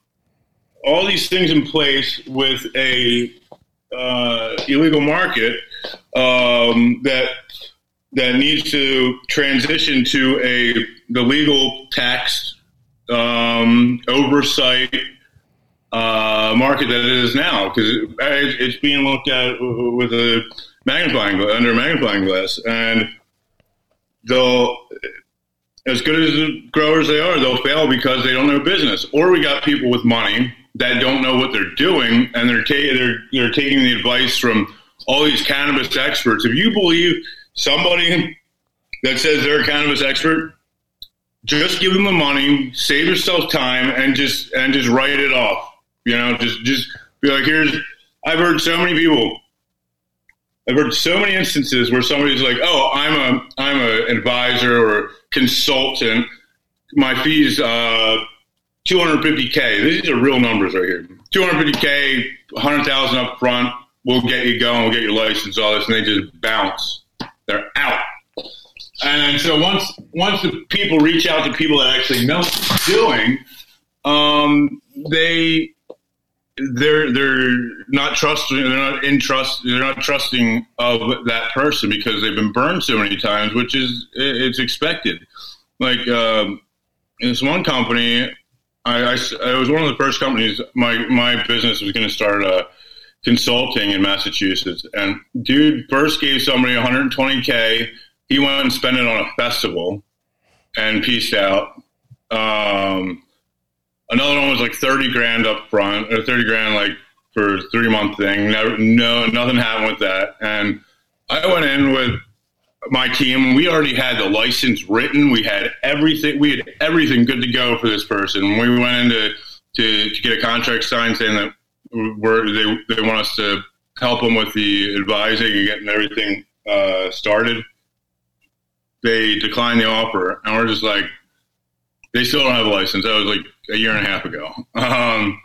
Speaker 2: all these things in place with a uh, illegal market um, that that needs to transition to a the legal tax um, oversight uh, market that it is now because it, it's being looked at with a magnifying under a magnifying glass and they'll as good as the growers they are, they'll fail because they don't know business. Or we got people with money that don't know what they're doing, and they're ta- they're they're taking the advice from all these cannabis experts. If you believe somebody that says they're a cannabis expert, just give them the money, save yourself time, and just and just write it off. You know, just just be like, here's. I've heard so many people I've heard so many instances where somebody's like, "Oh, I'm a I'm an advisor or consultant. My fees uh, 250k. These are real numbers right here. 250k, 100,000 up front. We'll get you going. We'll get your license. All this, and they just bounce. They're out. And so once once the people reach out to people that actually know what they're doing, um, they they're they're not trusting they're not in trust they're not trusting of that person because they've been burned so many times which is it's expected like um, in this one company I, I, I, was one of the first companies my my business was going to start uh, consulting in Massachusetts and dude first gave somebody 120k he went and spent it on a festival and pieced out um, Another one was like thirty grand up front, or thirty grand like for a three month thing. Never, no, nothing happened with that. And I went in with my team. We already had the license written. We had everything. We had everything good to go for this person. We went in to, to, get a contract signed saying that where they they want us to help them with the advising and getting everything uh, started. They declined the offer, and we're just like, they still don't have a license. That was like a year and a half ago. Um,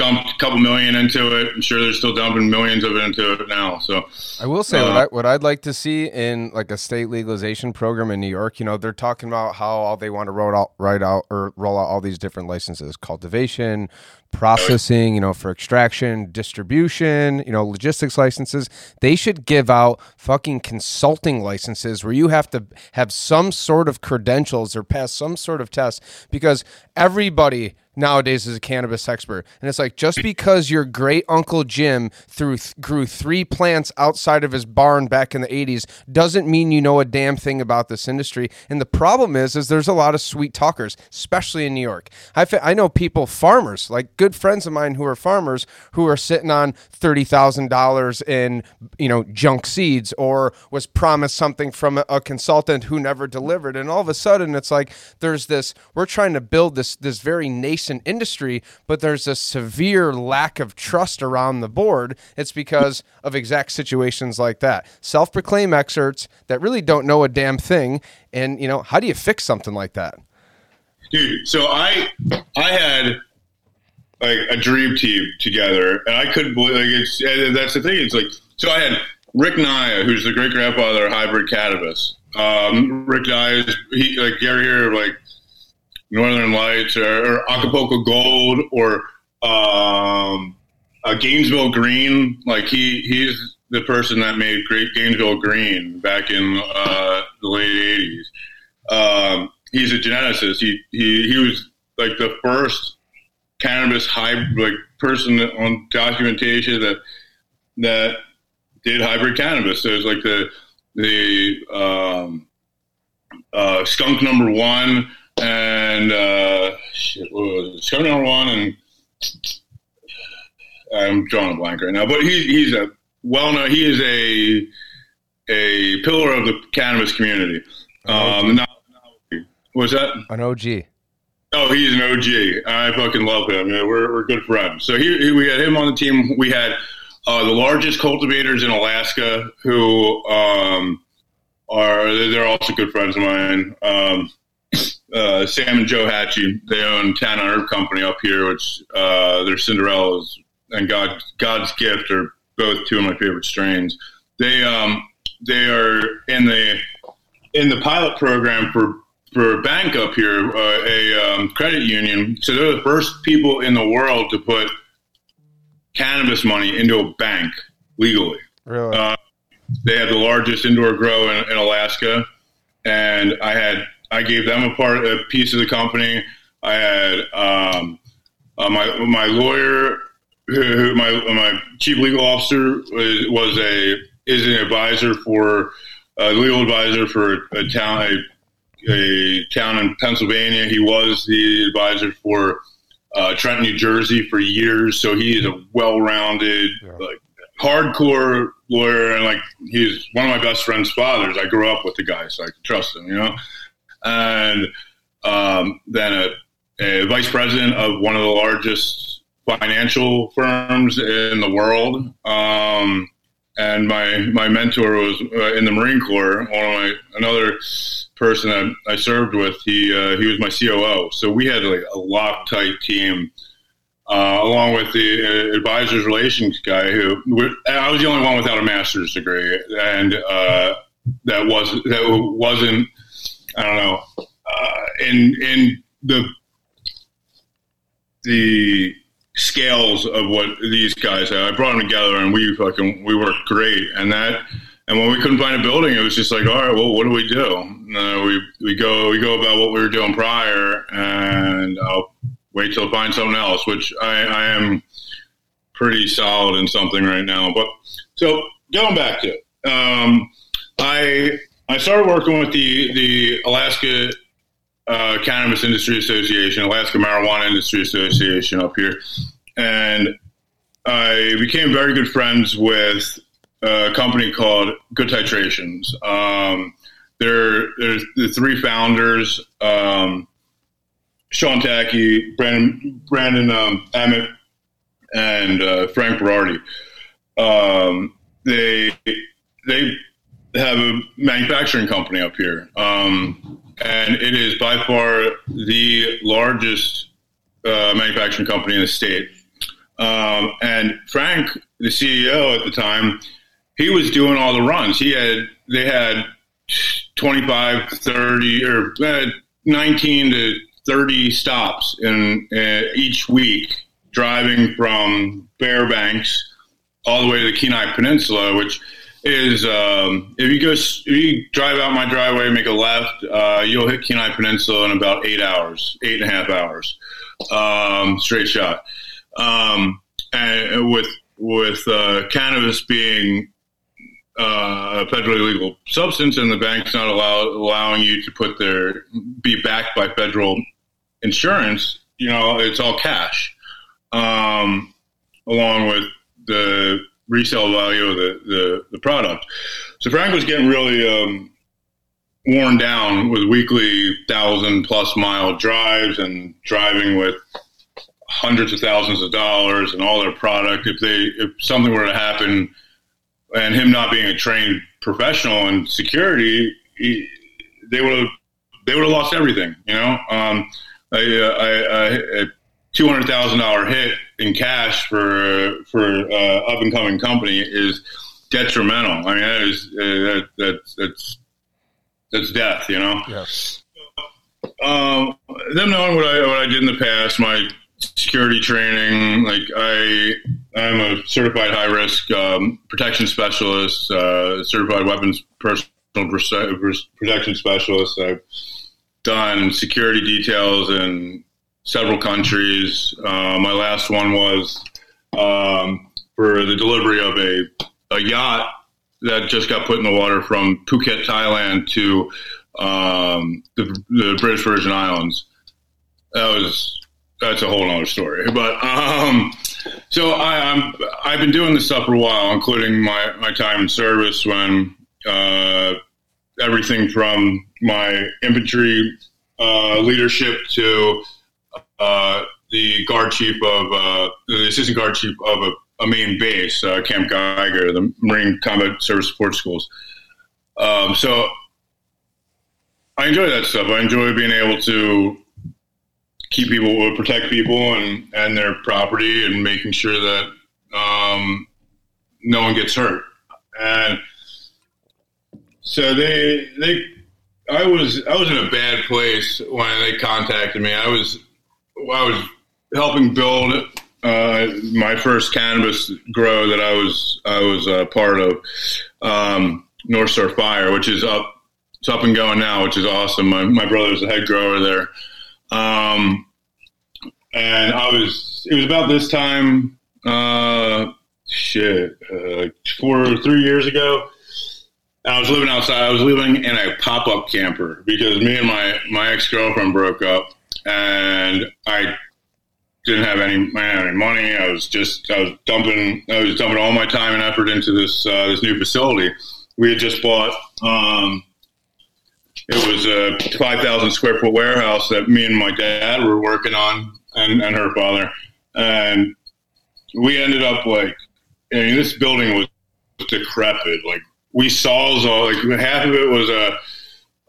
Speaker 2: dumped a couple million into it. I'm sure they're still dumping millions of it into it now. So
Speaker 1: I will say uh, what, I, what I'd like to see in like a state legalization program in New York. You know, they're talking about how all they want to roll out, write out, or roll out all these different licenses: cultivation, processing, you know, for extraction, distribution, you know, logistics licenses. They should give out fucking consulting licenses where you have to have some sort of credentials or pass some sort of test because everybody nowadays is a cannabis expert. And it's like just because your great uncle Jim threw grew three plants outside of his barn back in the 80s doesn't mean you know a damn thing about this industry. And the problem is is there's a lot of sweet talkers, especially in New York. I I know people farmers like good friends of mine who are farmers who are sitting on thirty thousand dollars in you know junk seeds or was promised something from a, a, consultant who never delivered, and all of a sudden it's like there's this we're trying to build this this very nascent industry, but there's a severe lack of trust around the board. It's because of exact situations like that, self-proclaimed experts that really don't know a damn thing, and you know how do you fix something like that?
Speaker 2: Dude, so I I had like a dream team together, and I couldn't believe like it's that's the thing. It's like so I had Rick Naya, who's the great grandfather of hybrid cannabis. Um, Rick Naya he like Gary here like Northern Lights or, or Acapulco Gold or um, uh, Gainesville Green. Like he he's the person that made great Gainesville Green back in uh, the late eighties. Um, he's a geneticist. He he he was like the first cannabis hybrid like person on documentation that that did hybrid cannabis. There's like the the um, uh, skunk number one and uh, shit, skunk number one and I'm drawing a blank right now, but he, he's a well known. He is a a pillar of the cannabis community. Um, now, what's that?
Speaker 1: An OG.
Speaker 2: Oh, he's an OG. I fucking love him. Yeah, we're, we're good friends. So he, he, we had him on the team. We had uh, the largest cultivators in Alaska who um, are they're also good friends of mine. Um, uh, Sam and Joe Hatchie. They own Town Herb Company up here, which uh, their Cinderellas and God God's Gift are both two of my favorite strains. They um, they are in the in the pilot program for for a bank up here, uh, a um, credit union. So they're the first people in the world to put cannabis money into a bank legally.
Speaker 1: Really? Uh,
Speaker 2: they have the largest indoor grow in, in, Alaska, and I had I gave them a part a piece of the company. I had um, uh, my my lawyer, who, who, my my chief legal officer was, was a is an advisor for a legal advisor for a town a a town in Pennsylvania. He was the advisor for uh, Trenton, New Jersey for years. So he is a well-rounded, yeah. like hardcore lawyer, and like he's one of my best friend's fathers. I grew up with the guy, so I can trust him, you know. And um, then a, a, vice president of one of the largest financial firms in the world. Um, and my my mentor was uh, in the Marine Corps. One of my another person that I served with, he uh, he was my COO. So we had like a Loctite team, uh, along with the uh, advisors relations guy. Who I was the only one without a master's degree, and uh, that was that wasn't I don't know uh, in in the the scales of what these guys. I brought them together, and we fucking we worked great, and that and when we couldn't find a building, it was just like, all right, well, what do we do? Uh, we we go we go about what we were doing prior, and I'll wait till I find something else, which I, I am pretty solid in something right now. But so going back to it, um, I I started working with the the Alaska uh, Cannabis Industry Association, Alaska Marijuana Industry Association up here, and I became very good friends with a company called Good Titrations. Um, there's the three founders, um, Sean Tacky, Brandon, Brandon um, Emmett, and uh, Frank Berardi. Um, they they have a manufacturing company up here, um, and it is by far the largest uh, manufacturing company in the state. Um, and Frank, the CEO at the time, he was doing all the runs. He had they had 25, 30, or uh, 19 to 30 stops in uh, each week, driving from Fairbanks all the way to the Kenai Peninsula, which is um, if you go if you drive out my driveway, make a left, uh, you'll hit Kenai Peninsula in about eight hours, eight and a half hours, um, straight shot. Um, and with with uh, cannabis being uh, a federally legal substance, and the bank's not allow, allowing you to put their be backed by federal insurance. You know, it's all cash, um, along with the resale value of the, the, the, product. So Frank was getting really um, worn down with weekly thousand plus mile drives and driving with hundreds of thousands of dollars and all their product. If they if something were to happen and him not being a trained professional in security, he, they would have they would have lost everything. You know, um, I, a two hundred thousand dollar hit in cash for for uh, up and coming company is detrimental. I mean, that is uh, that, that's that's that's death. You know.
Speaker 1: Yes.
Speaker 2: Um, them knowing what I what I did in the past, my security training. Like I, I'm a certified high risk um, protection specialist, uh, certified weapons personal protection specialist. I've done security details in several countries. Uh, my last one was um, for the delivery of a, a yacht that just got put in the water from Phuket, Thailand to um, the, the British Virgin Islands. That was that's a whole other story. But um, so I, am I've been doing this stuff for a while, including my my time in service when uh, everything from my infantry uh, leadership to uh, the guard chief of uh, the assistant guard chief of a, a main base, uh, Camp Geiger, the Marine Combat Service Support Schools. Um, so I enjoy that stuff. I enjoy being able to keep people, protect people and, and their property and making sure that um, no one gets hurt. And so they, they, I was, I was in a bad place when they contacted me. I was, I was helping build uh, my first cannabis grow that I was, I was a part of, um, North Star Fire, which is up, it's up and going now, which is awesome. My, my brother's the head grower there. Um, and I was, it was about this time, uh, shit, uh, four or three years ago. I was living outside. I was living in a pop up camper because me and my, my ex girlfriend broke up and I didn't have any, any money. I was just, I was dumping, I was dumping all my time and effort into this, uh, this new facility. We had just bought, um, it was a 5,000 square foot warehouse that me and my dad were working on and, and her father. And we ended up like, I mean, this building was decrepit. Like we saw like half of it was a,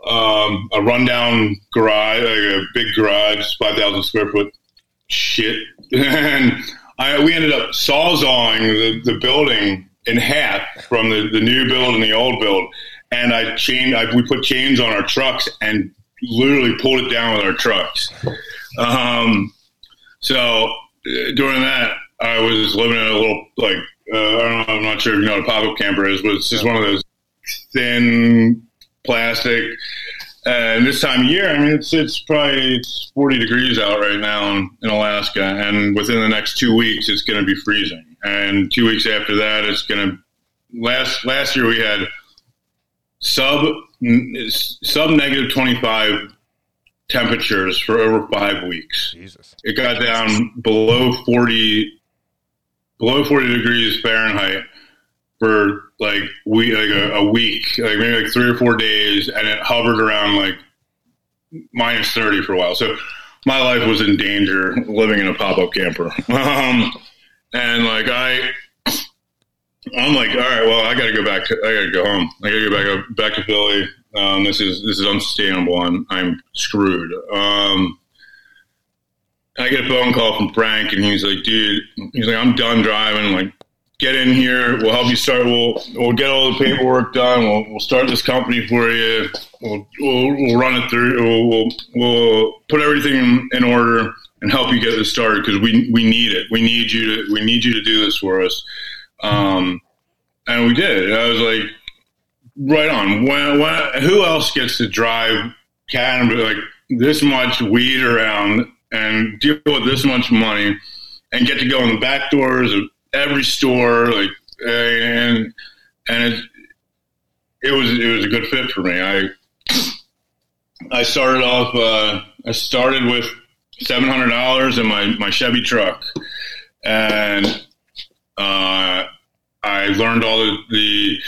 Speaker 2: um, a rundown garage, like a big garage, 5,000 square foot shit. and I, we ended up sawzawing the, the building in half from the, the new build and the old build and I chained. I, we put chains on our trucks and literally pulled it down with our trucks. Um, so uh, during that, I was living in a little like uh, I don't know. I'm not sure if you know what a pop up camper is, but it's just one of those thin plastic. And this time of year, I mean, it's it's probably it's 40 degrees out right now in, in Alaska, and within the next two weeks, it's going to be freezing. And two weeks after that, it's going to last. Last year, we had sub sub negative 25 temperatures for over five weeks.
Speaker 1: Jesus.
Speaker 2: It got down below 40 below 40 degrees Fahrenheit for like we like a, a, week, like maybe like three or four days, and it hovered around like minus 30 for a while. So my life was in danger living in a pop up camper. Um, and like I, I'm like, all right, well, I got to go back. To, I got to go home. I got to go back up, back to Philly. Um, this is this is unsustainable. I'm I'm screwed. Um, I get a phone call from Frank, and he's like, dude, he's like, I'm done driving. Like, get in here. We'll help you start. We'll we'll get all the paperwork done. We'll we'll start this company for you. We'll we'll, we'll run it through. We'll, we'll, we'll put everything in, order and help you get this started because we we need it. We need you to we need you to do this for us. Um, and we did. I was like, right on. When, when, who else gets to drive cannabis like this much weed around and deal with this much money and get to go in the back doors of every store, like and and it it was it was a good fit for me. I I started off. Uh, I started with seven hundred dollars in my my Chevy truck, and uh, I learned all the, the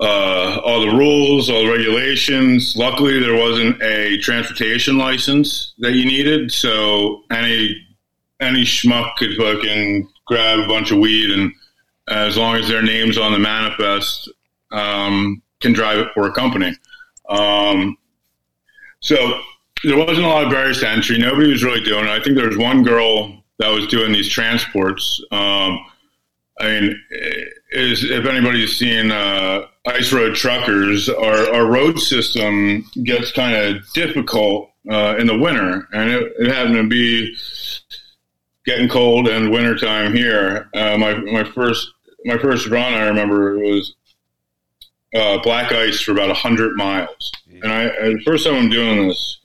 Speaker 2: uh, all the rules, all the regulations. Luckily, there wasn't a transportation license that you needed, so any any schmuck could fucking grab a bunch of weed and as long as their name's on the manifest, um, can drive it for a company. Um, so there wasn't a lot of barriers to entry. Nobody was really doing it. I think there was one girl that was doing these transports. Um, I mean, is if anybody's seen uh, ice road truckers, our, our road system gets kind of difficult uh, in the winter, and it, it happened to be getting cold and wintertime here. Uh, my my first my first run, I remember was uh, black ice for about hundred miles, and I the first time I'm doing this,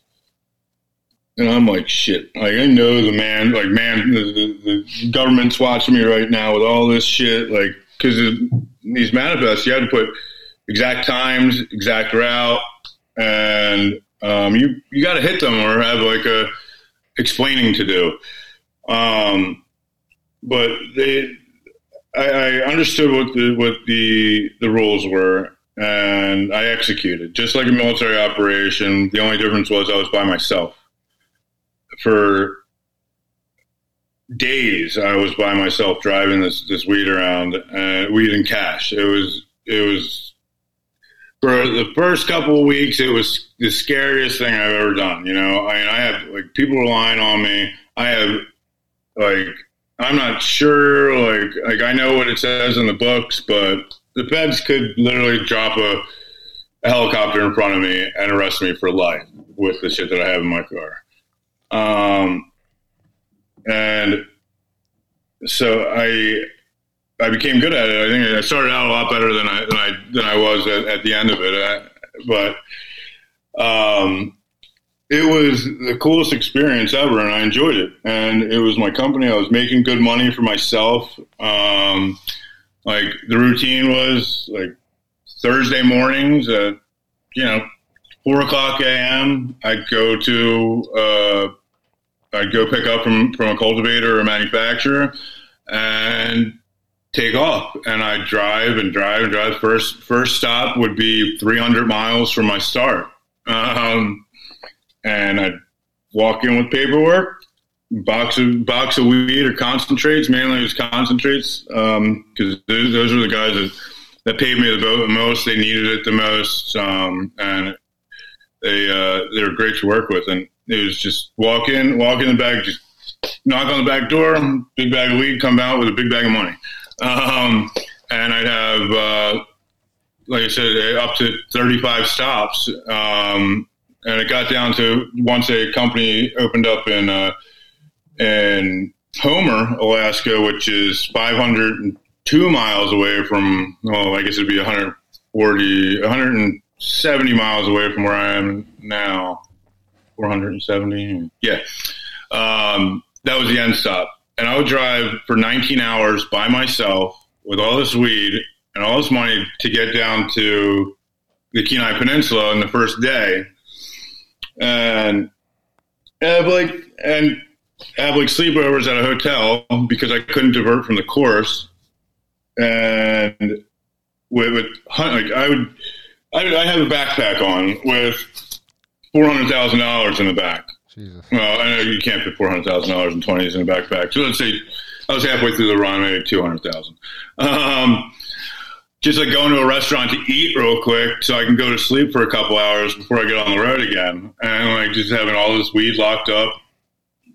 Speaker 2: and I'm like, shit. Like I know the man, like man, the, the, the government's watching me right now with all this shit, like because these manifests, you had to put exact times, exact route, and um, you you got to hit them or have like a explaining to do. Um, but they, I, I understood what the what the the rules were, and I executed just like a military operation. The only difference was I was by myself for days. I was by myself driving this this weed around, uh, weed and cash. It was it was for the first couple of weeks. It was the scariest thing I've ever done. You know, I I have like people relying on me. I have like I'm not sure. Like like I know what it says in the books, but the feds could literally drop a, a helicopter in front of me and arrest me for life with the shit that I have in my car. Um, and so I I became good at it. I think I started out a lot better than I than I than I was at, at the end of it. I, but um, it was the coolest experience ever, and I enjoyed it. And it was my company. I was making good money for myself. Um, like the routine was like Thursday mornings at you know four o'clock a.m. I'd go to uh, I'd go pick up from from a cultivator or a manufacturer and take off and I'd drive and drive and drive. First first stop would be 300 miles from my start. Um, and I'd walk in with paperwork, box of box of weed or concentrates. Mainly it was concentrates because um, those, those, were the guys that, that paid me the most. They needed it the most, um, and they uh, they were great to work with. And it was just walk in, walk in the back, just knock on the back door, big bag of weed, come out with a big bag of money. Um, and I'd have, uh, like I said, up to 35 stops. Um, and it got down to once a company opened up in uh, in Homer, Alaska, which is 502 miles away from. Well, I guess it'd be 140, 170 miles away from where I am now. 470, yeah. Um, that was the end stop, and I would drive for 19 hours by myself with all this weed and all this money to get down to the Kenai Peninsula on the first day and have like and have like sleepovers at a hotel because I couldn't divert from the course, and with, with like I would I, I have a backpack on with four hundred thousand dollars in the back. Jesus. Well, I know you can't put four hundred thousand dollars in twenties in a backpack. So let's say I was halfway through the run, I made two hundred thousand. Um, just like going to a restaurant to eat real quick so I can go to sleep for a couple hours before I get on the road again. And like just having all this weed locked up.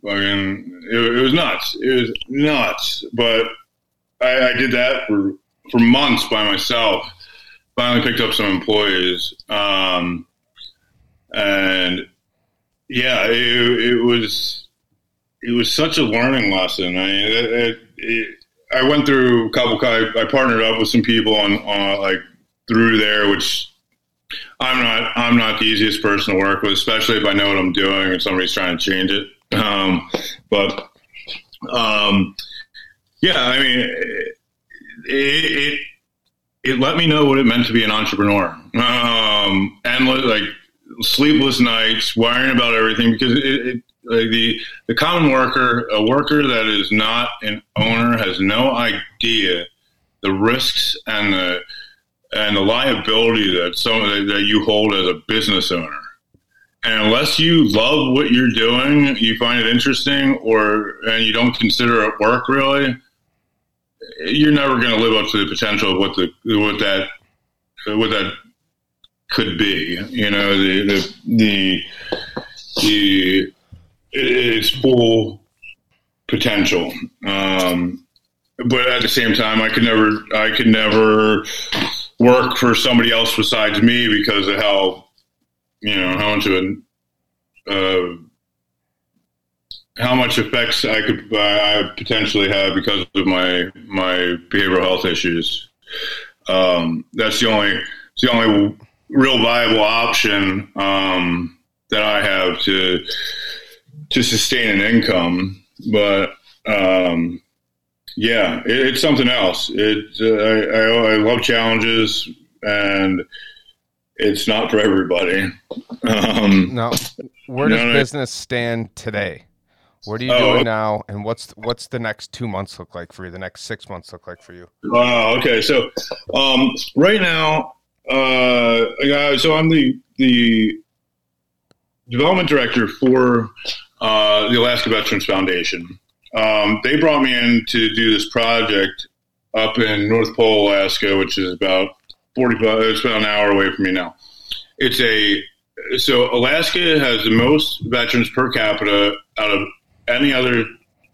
Speaker 2: I mean, it, it was nuts. It was nuts. But I, I, did that for, for months by myself. Finally picked up some employees. Um, and yeah, it, it, was, it was such a learning lesson. I mean, it, it I went through a couple. I, I partnered up with some people on, on like through there, which I'm not. I'm not the easiest person to work with, especially if I know what I'm doing and somebody's trying to change it. Um, but um, yeah, I mean, it, it, it let me know what it meant to be an entrepreneur. Um, and like sleepless nights, worrying about everything because it, it like the the common worker, a worker that is not an owner, has no idea the risks and the and the liability that some that you hold as a business owner. And unless you love what you're doing, you find it interesting, or and you don't consider it work really, you're never going to live up to the potential of what the what that what that could be. You know, the the the, the its full potential. Um, but at the same time, I could never, I could never work for somebody else besides me because of how, you know, how much of uh, how much effects I could I potentially have because of my my behavioral health issues. Um, that's the only it's the only real viable option um, that I have to to sustain an income. But um, yeah, it, it's something else. It uh, I, I, I, love challenges, and it's not for everybody.
Speaker 1: Um, now, where does business stand today? What are you oh, doing now, and what's what's the next two months look like for you? The next six months look like for you?
Speaker 2: Oh, okay. So, um, right now, uh, so I'm the the development director for uh, the Alaska Veterans Foundation. Um, they brought me in to do this project up in North Pole, Alaska, which is about 45, it's about an hour away from me now. It's a, so Alaska has the most veterans per capita out of any other,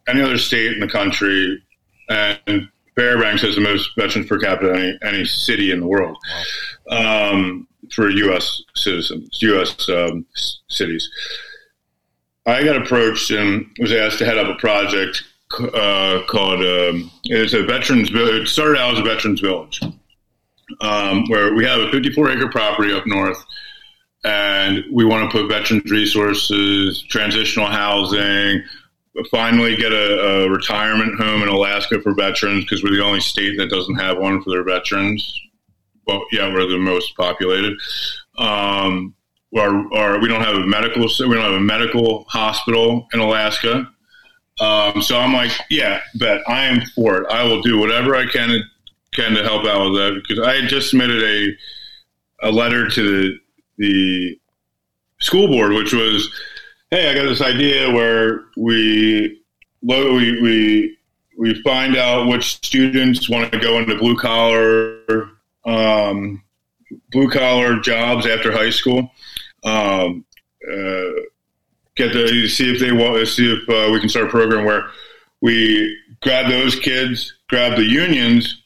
Speaker 2: any other state in the country. And Fairbanks has the most veterans per capita any, any city in the world um, for U.S. citizens, U.S. Um, cities. I got approached and was asked to head up a project uh, called um, it's a veterans. It started out as a veterans village, um, where we have a 54 acre property up north, and we want to put veterans resources, transitional housing. Finally, get a, a retirement home in Alaska for veterans because we're the only state that doesn't have one for their veterans. Well, yeah, we're the most populated. Um, or, or we don't have a medical we don't have a medical hospital in Alaska. Um, so I'm like, yeah, bet I am for it. I will do whatever I can can to help out with that because I just submitted a a letter to the, the school board, which was, hey, I got this idea where we we we we find out which students want to go into blue collar um, blue collar jobs after high school um, uh, get to see if they want see if uh, we can start a program where we grab those kids, grab the unions,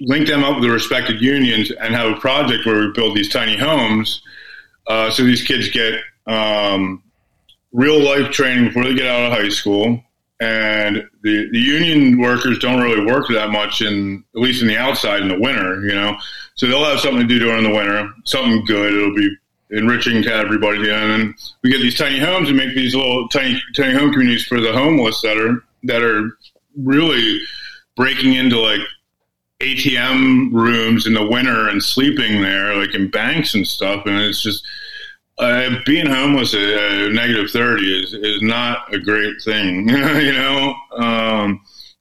Speaker 2: link them up with the respected unions, and have a project where we build these tiny homes. Uh, so these kids get um, real life training before they get out of high school. And the, the union workers don't really work that much in at least in the outside in the winter, you know. So they'll have something to do during the winter, something good. It'll be enriching to everybody. And then we get these tiny homes and make these little tiny tiny home communities for the homeless that are that are really breaking into like ATM rooms in the winter and sleeping there, like in banks and stuff. And it's just uh, being homeless at, at negative thirty is is not a great thing, you know. Um,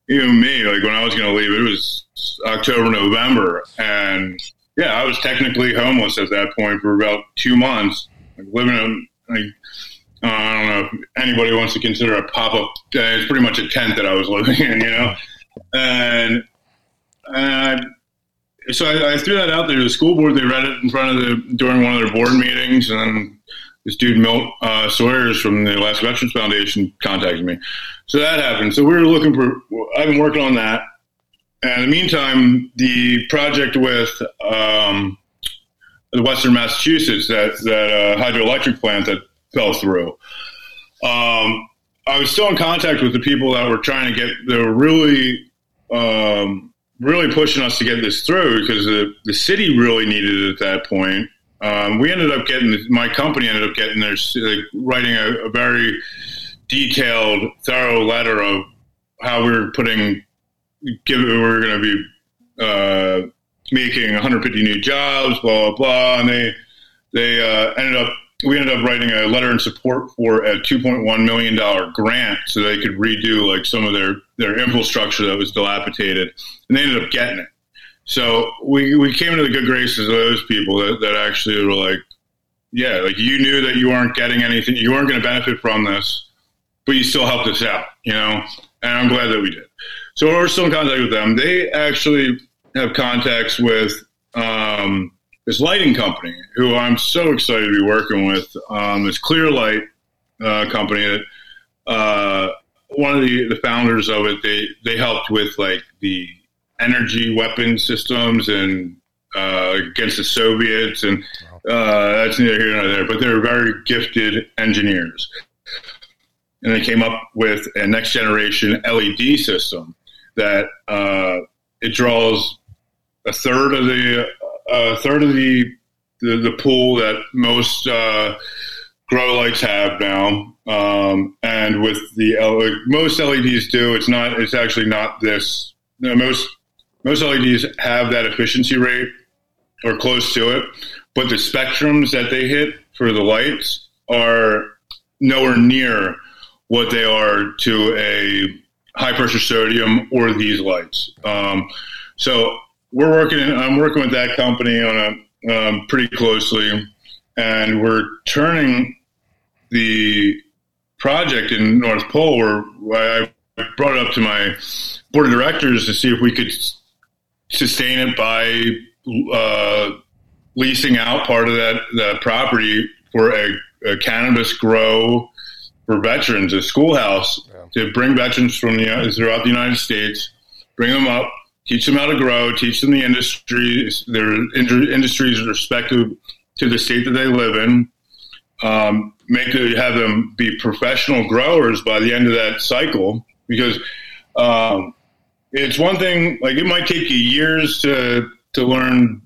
Speaker 2: even me, like when I was going to leave, it was October, November, and yeah, I was technically homeless at that point for about two months, like living in, like, Uh, I don't know if anybody wants to consider a pop up. Uh, it's pretty much a tent that I was living in, you know, and and so I, I, threw that out there to the school board. They read it in front of the during one of their board meetings, and this dude Milt uh, Sawyers from the Alaska Veterans Foundation contacted me. So that happened. So we were looking for. I've been working on that, and in the meantime, the project with um, the Western Massachusetts that that uh, hydroelectric plant that fell through. Um, I was still in contact with the people that were trying to get. They were really. Um, really pushing us to get this through because the, the city really needed it at that point. Um, we ended up getting my company ended up getting their like, writing a, a, very detailed, thorough letter of how we were putting, give we're going to be uh, making 150 new jobs, blah blah blah, and they they uh, ended up we ended up writing a letter in support for a 2.1 million dollar grant so they could redo like some of their their infrastructure that was dilapidated, and they ended up getting it. So we we came into the good graces of those people that, that actually were like, yeah, like you knew that you weren't getting anything, you weren't going to benefit from this, but you still helped us out, you know. And I'm glad that we did. So we're still in contact with them. They actually have contacts with um, this lighting company who I'm so excited to be working with. Um, this Clear Light uh, company that uh, one of the, the founders of it, they, they helped with like the energy weapon systems and uh, against the Soviets. And uh, that's neither here nor there, but they're very gifted engineers. And they came up with a next generation LED system that uh, it draws a third of the a third of the the, the pool that most uh, grow lights have now, um, and with the most LEDs do, it's not. It's actually not this. You know, most most LEDs have that efficiency rate or close to it, but the spectrums that they hit for the lights are nowhere near what they are to a high pressure sodium or these lights. Um, so we're working. I'm working with that company on a um, pretty closely, and we're turning the project in North Pole. Where I brought it up to my board of directors to see if we could sustain it by uh, leasing out part of that, that property for a, a cannabis grow for veterans, a schoolhouse. To bring veterans from the throughout the United States, bring them up teach them how to grow, teach them the industries, their industries respective to the state that they live in. Um, make it, have them be professional growers by the end of that cycle because um, it's one thing like it might take you years to to learn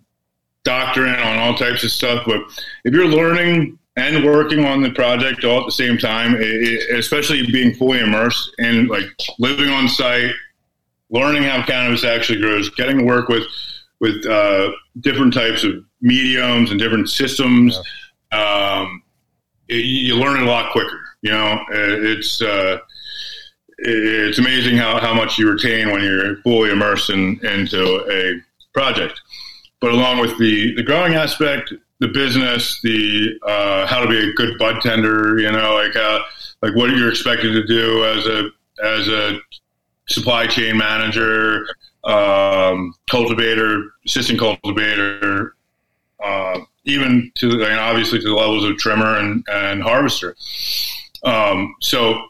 Speaker 2: doctrine on all types of stuff, but if you're learning and working on the project all at the same time, it, it, especially being fully immersed and like living on site, learning how cannabis actually grows, getting to work with with uh, different types of mediums and different systems. Yeah. Um, it, you learn it a lot quicker. You know, it's uh, it's amazing how, how much you retain when you're fully immersed in, into a project. But along with the, the growing aspect, the business, the uh, how to be a good bud tender, you know, like uh, like what you're expected to do as a as a supply chain manager, um, cultivator, assistant cultivator, uh, even to and obviously to the levels of trimmer and, and harvester. Um, so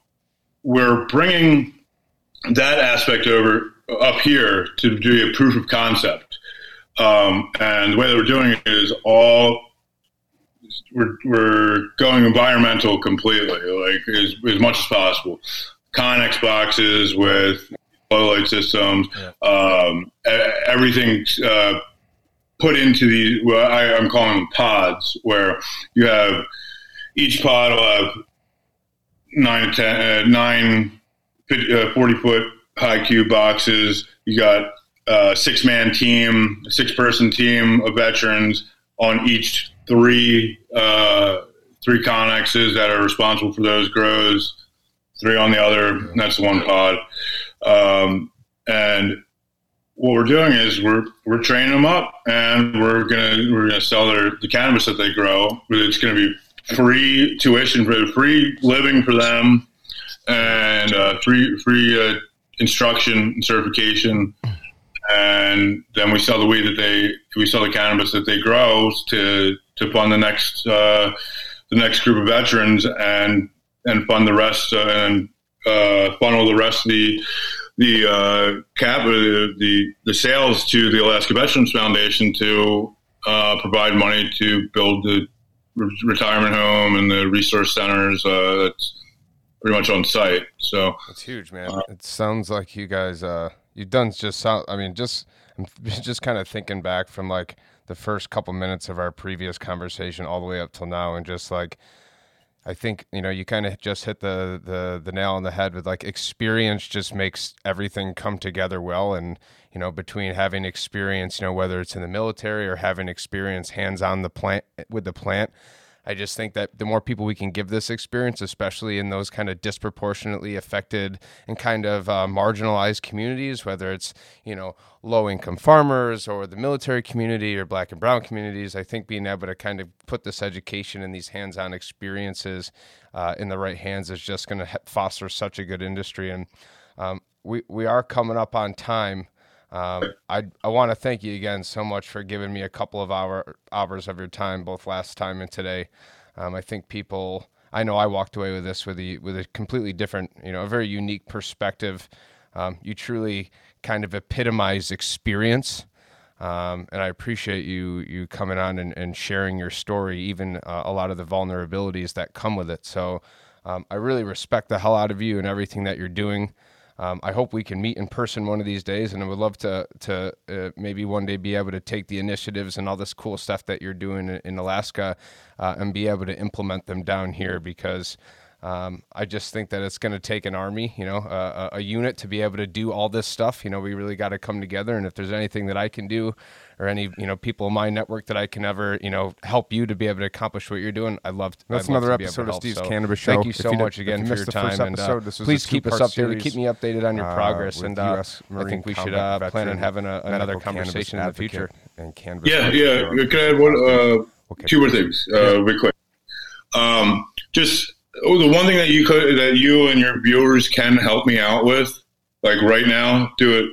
Speaker 2: we're bringing that aspect over up here to do a proof of concept. Um, and the way that we're doing it is all we're, we're going environmental completely, like as, as much as possible. Connex boxes with low light systems, yeah. um, everything uh, put into these. Well, I, am calling them pods, where you have each pod will have nine ten, uh, nine uh, 40 foot high cube boxes. You got six man team, six person team of veterans on each three uh, three connexes that are responsible for those grows three on the other. That's one pod. Um, and what we're doing is we're we're training them up, and we're gonna we're gonna sell their the cannabis that they grow. It's gonna be free tuition for free living for them, and uh, free free uh, instruction and certification. And then we sell the weed that they we sell the cannabis that they grow to to fund the next uh, the next group of veterans and and fund the rest uh, and uh, funnel the rest of the the uh, cap the, the the sales to the Alaska Veterans Foundation to uh, provide money to build the re- retirement home and the resource centers. Uh, that's pretty much on site. So
Speaker 1: it's huge, man. Uh, it sounds like you guys uh, you've done just sound. I mean, just I'm just kind of thinking back from like the first couple minutes of our previous conversation all the way up till now, and just like I think you know you kind of just hit the, the the nail on the head with like experience just makes everything come together well and you know between having experience you know whether it's in the military or having experience hands on the plant with the plant I just think that the more people we can give this experience, especially in those kind of disproportionately affected and kind of uh, marginalized communities, whether it's you know low income farmers or the military community or black and brown communities, I think being able to kind of put this education and these hands on experiences uh, in the right hands is just going to foster such a good industry. And um, we we are coming up on time. Um, I I want to thank you again so much for giving me a couple of hour hours of your time, both last time and today. Um, I think people. I know I walked away with this with a with a completely different, you know, a very unique perspective. Um, you truly kind of epitomize experience, um, and I appreciate you you coming on and, and sharing your story, even uh, a lot of the vulnerabilities that come with it. So um, I really respect the hell out of you and everything that you're doing. Um, I hope we can meet in person one of these days, and I would love to to uh, maybe one day be able to take the initiatives and all this cool stuff that you're doing in, Alaska uh, and be able to implement them down here because. Um, I just think that it's going to take an army, you know, a, a, unit to be able to do all this stuff. You know, we really got to come together. And if there's anything that I can do or any you know people in my network that I can ever you know help you to be able to accomplish what you're doing. I love.
Speaker 3: That's
Speaker 1: I'd
Speaker 3: another
Speaker 1: love
Speaker 3: episode of
Speaker 1: help.
Speaker 3: Steve's
Speaker 1: so
Speaker 3: Cannabis Show.
Speaker 1: Thank you so
Speaker 3: you
Speaker 1: much
Speaker 3: did,
Speaker 1: again
Speaker 3: you
Speaker 1: for your time.
Speaker 3: Episode,
Speaker 1: and uh, please keep us updated. Keep me updated on your uh, progress. and uh, I think we should uh, plan on having a, another conversation in the future.
Speaker 3: And cannabis.
Speaker 2: Yeah, yeah. Can I add one? Uh, okay. Two more things, uh, real quick. Um, just oh, the one thing that you could that you and your viewers can help me out with, like right now, do it.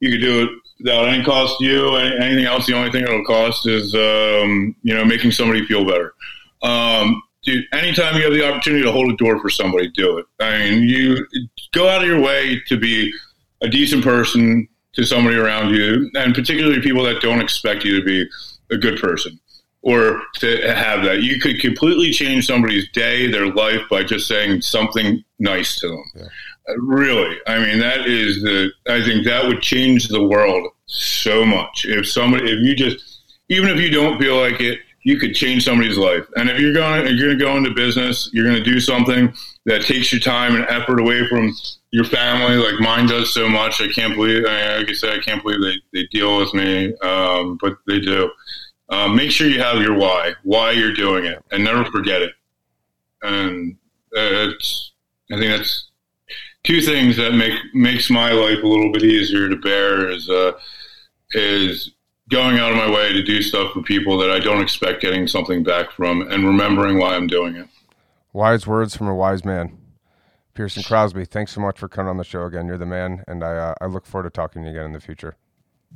Speaker 2: You could do it without any cost to you. Anything else, the only thing it'll cost is um, you know making somebody feel better. Um, dude, anytime you have the opportunity to hold a door for somebody, do it. I mean, you go out of your way to be a decent person to somebody around you, and particularly people that don't expect you to be a good person or to have that. You could completely change somebody's day, their life by just saying something nice to them. Yeah. Uh, really, I mean, that is the. I think that would change the world so much if somebody, if you just, even if you don't feel like it, you could change somebody's life. And if you're going, if you're going to go into business, you're going to do something that takes your time and effort away from your family, like mine does so much. I can't believe, like I said, I can't believe they, they deal with me, um, but they do. Um, make sure you have your why, why you're doing it, and never forget it. And uh, it's, I think that's two things that make makes my life a little bit easier to bear is uh, is going out of my way to do stuff for people that I don't expect getting something back from, and remembering why I'm doing it.
Speaker 3: Wise words from a wise man, Pearson Crosby. Thanks so much for coming on the show again. You're the man, and I uh, I look forward to talking to you again in the future.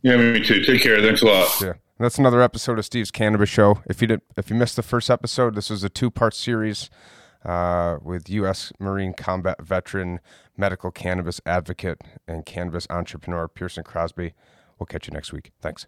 Speaker 2: Yeah, me too. Take care. Thanks a lot.
Speaker 3: Yeah. That's another episode of Steve's Cannabis Show. If you did, if you missed the first episode, this was a two part series uh, with U.S. Marine combat veteran, medical cannabis advocate, and cannabis entrepreneur Pearson Crosby. We'll catch you next week. Thanks.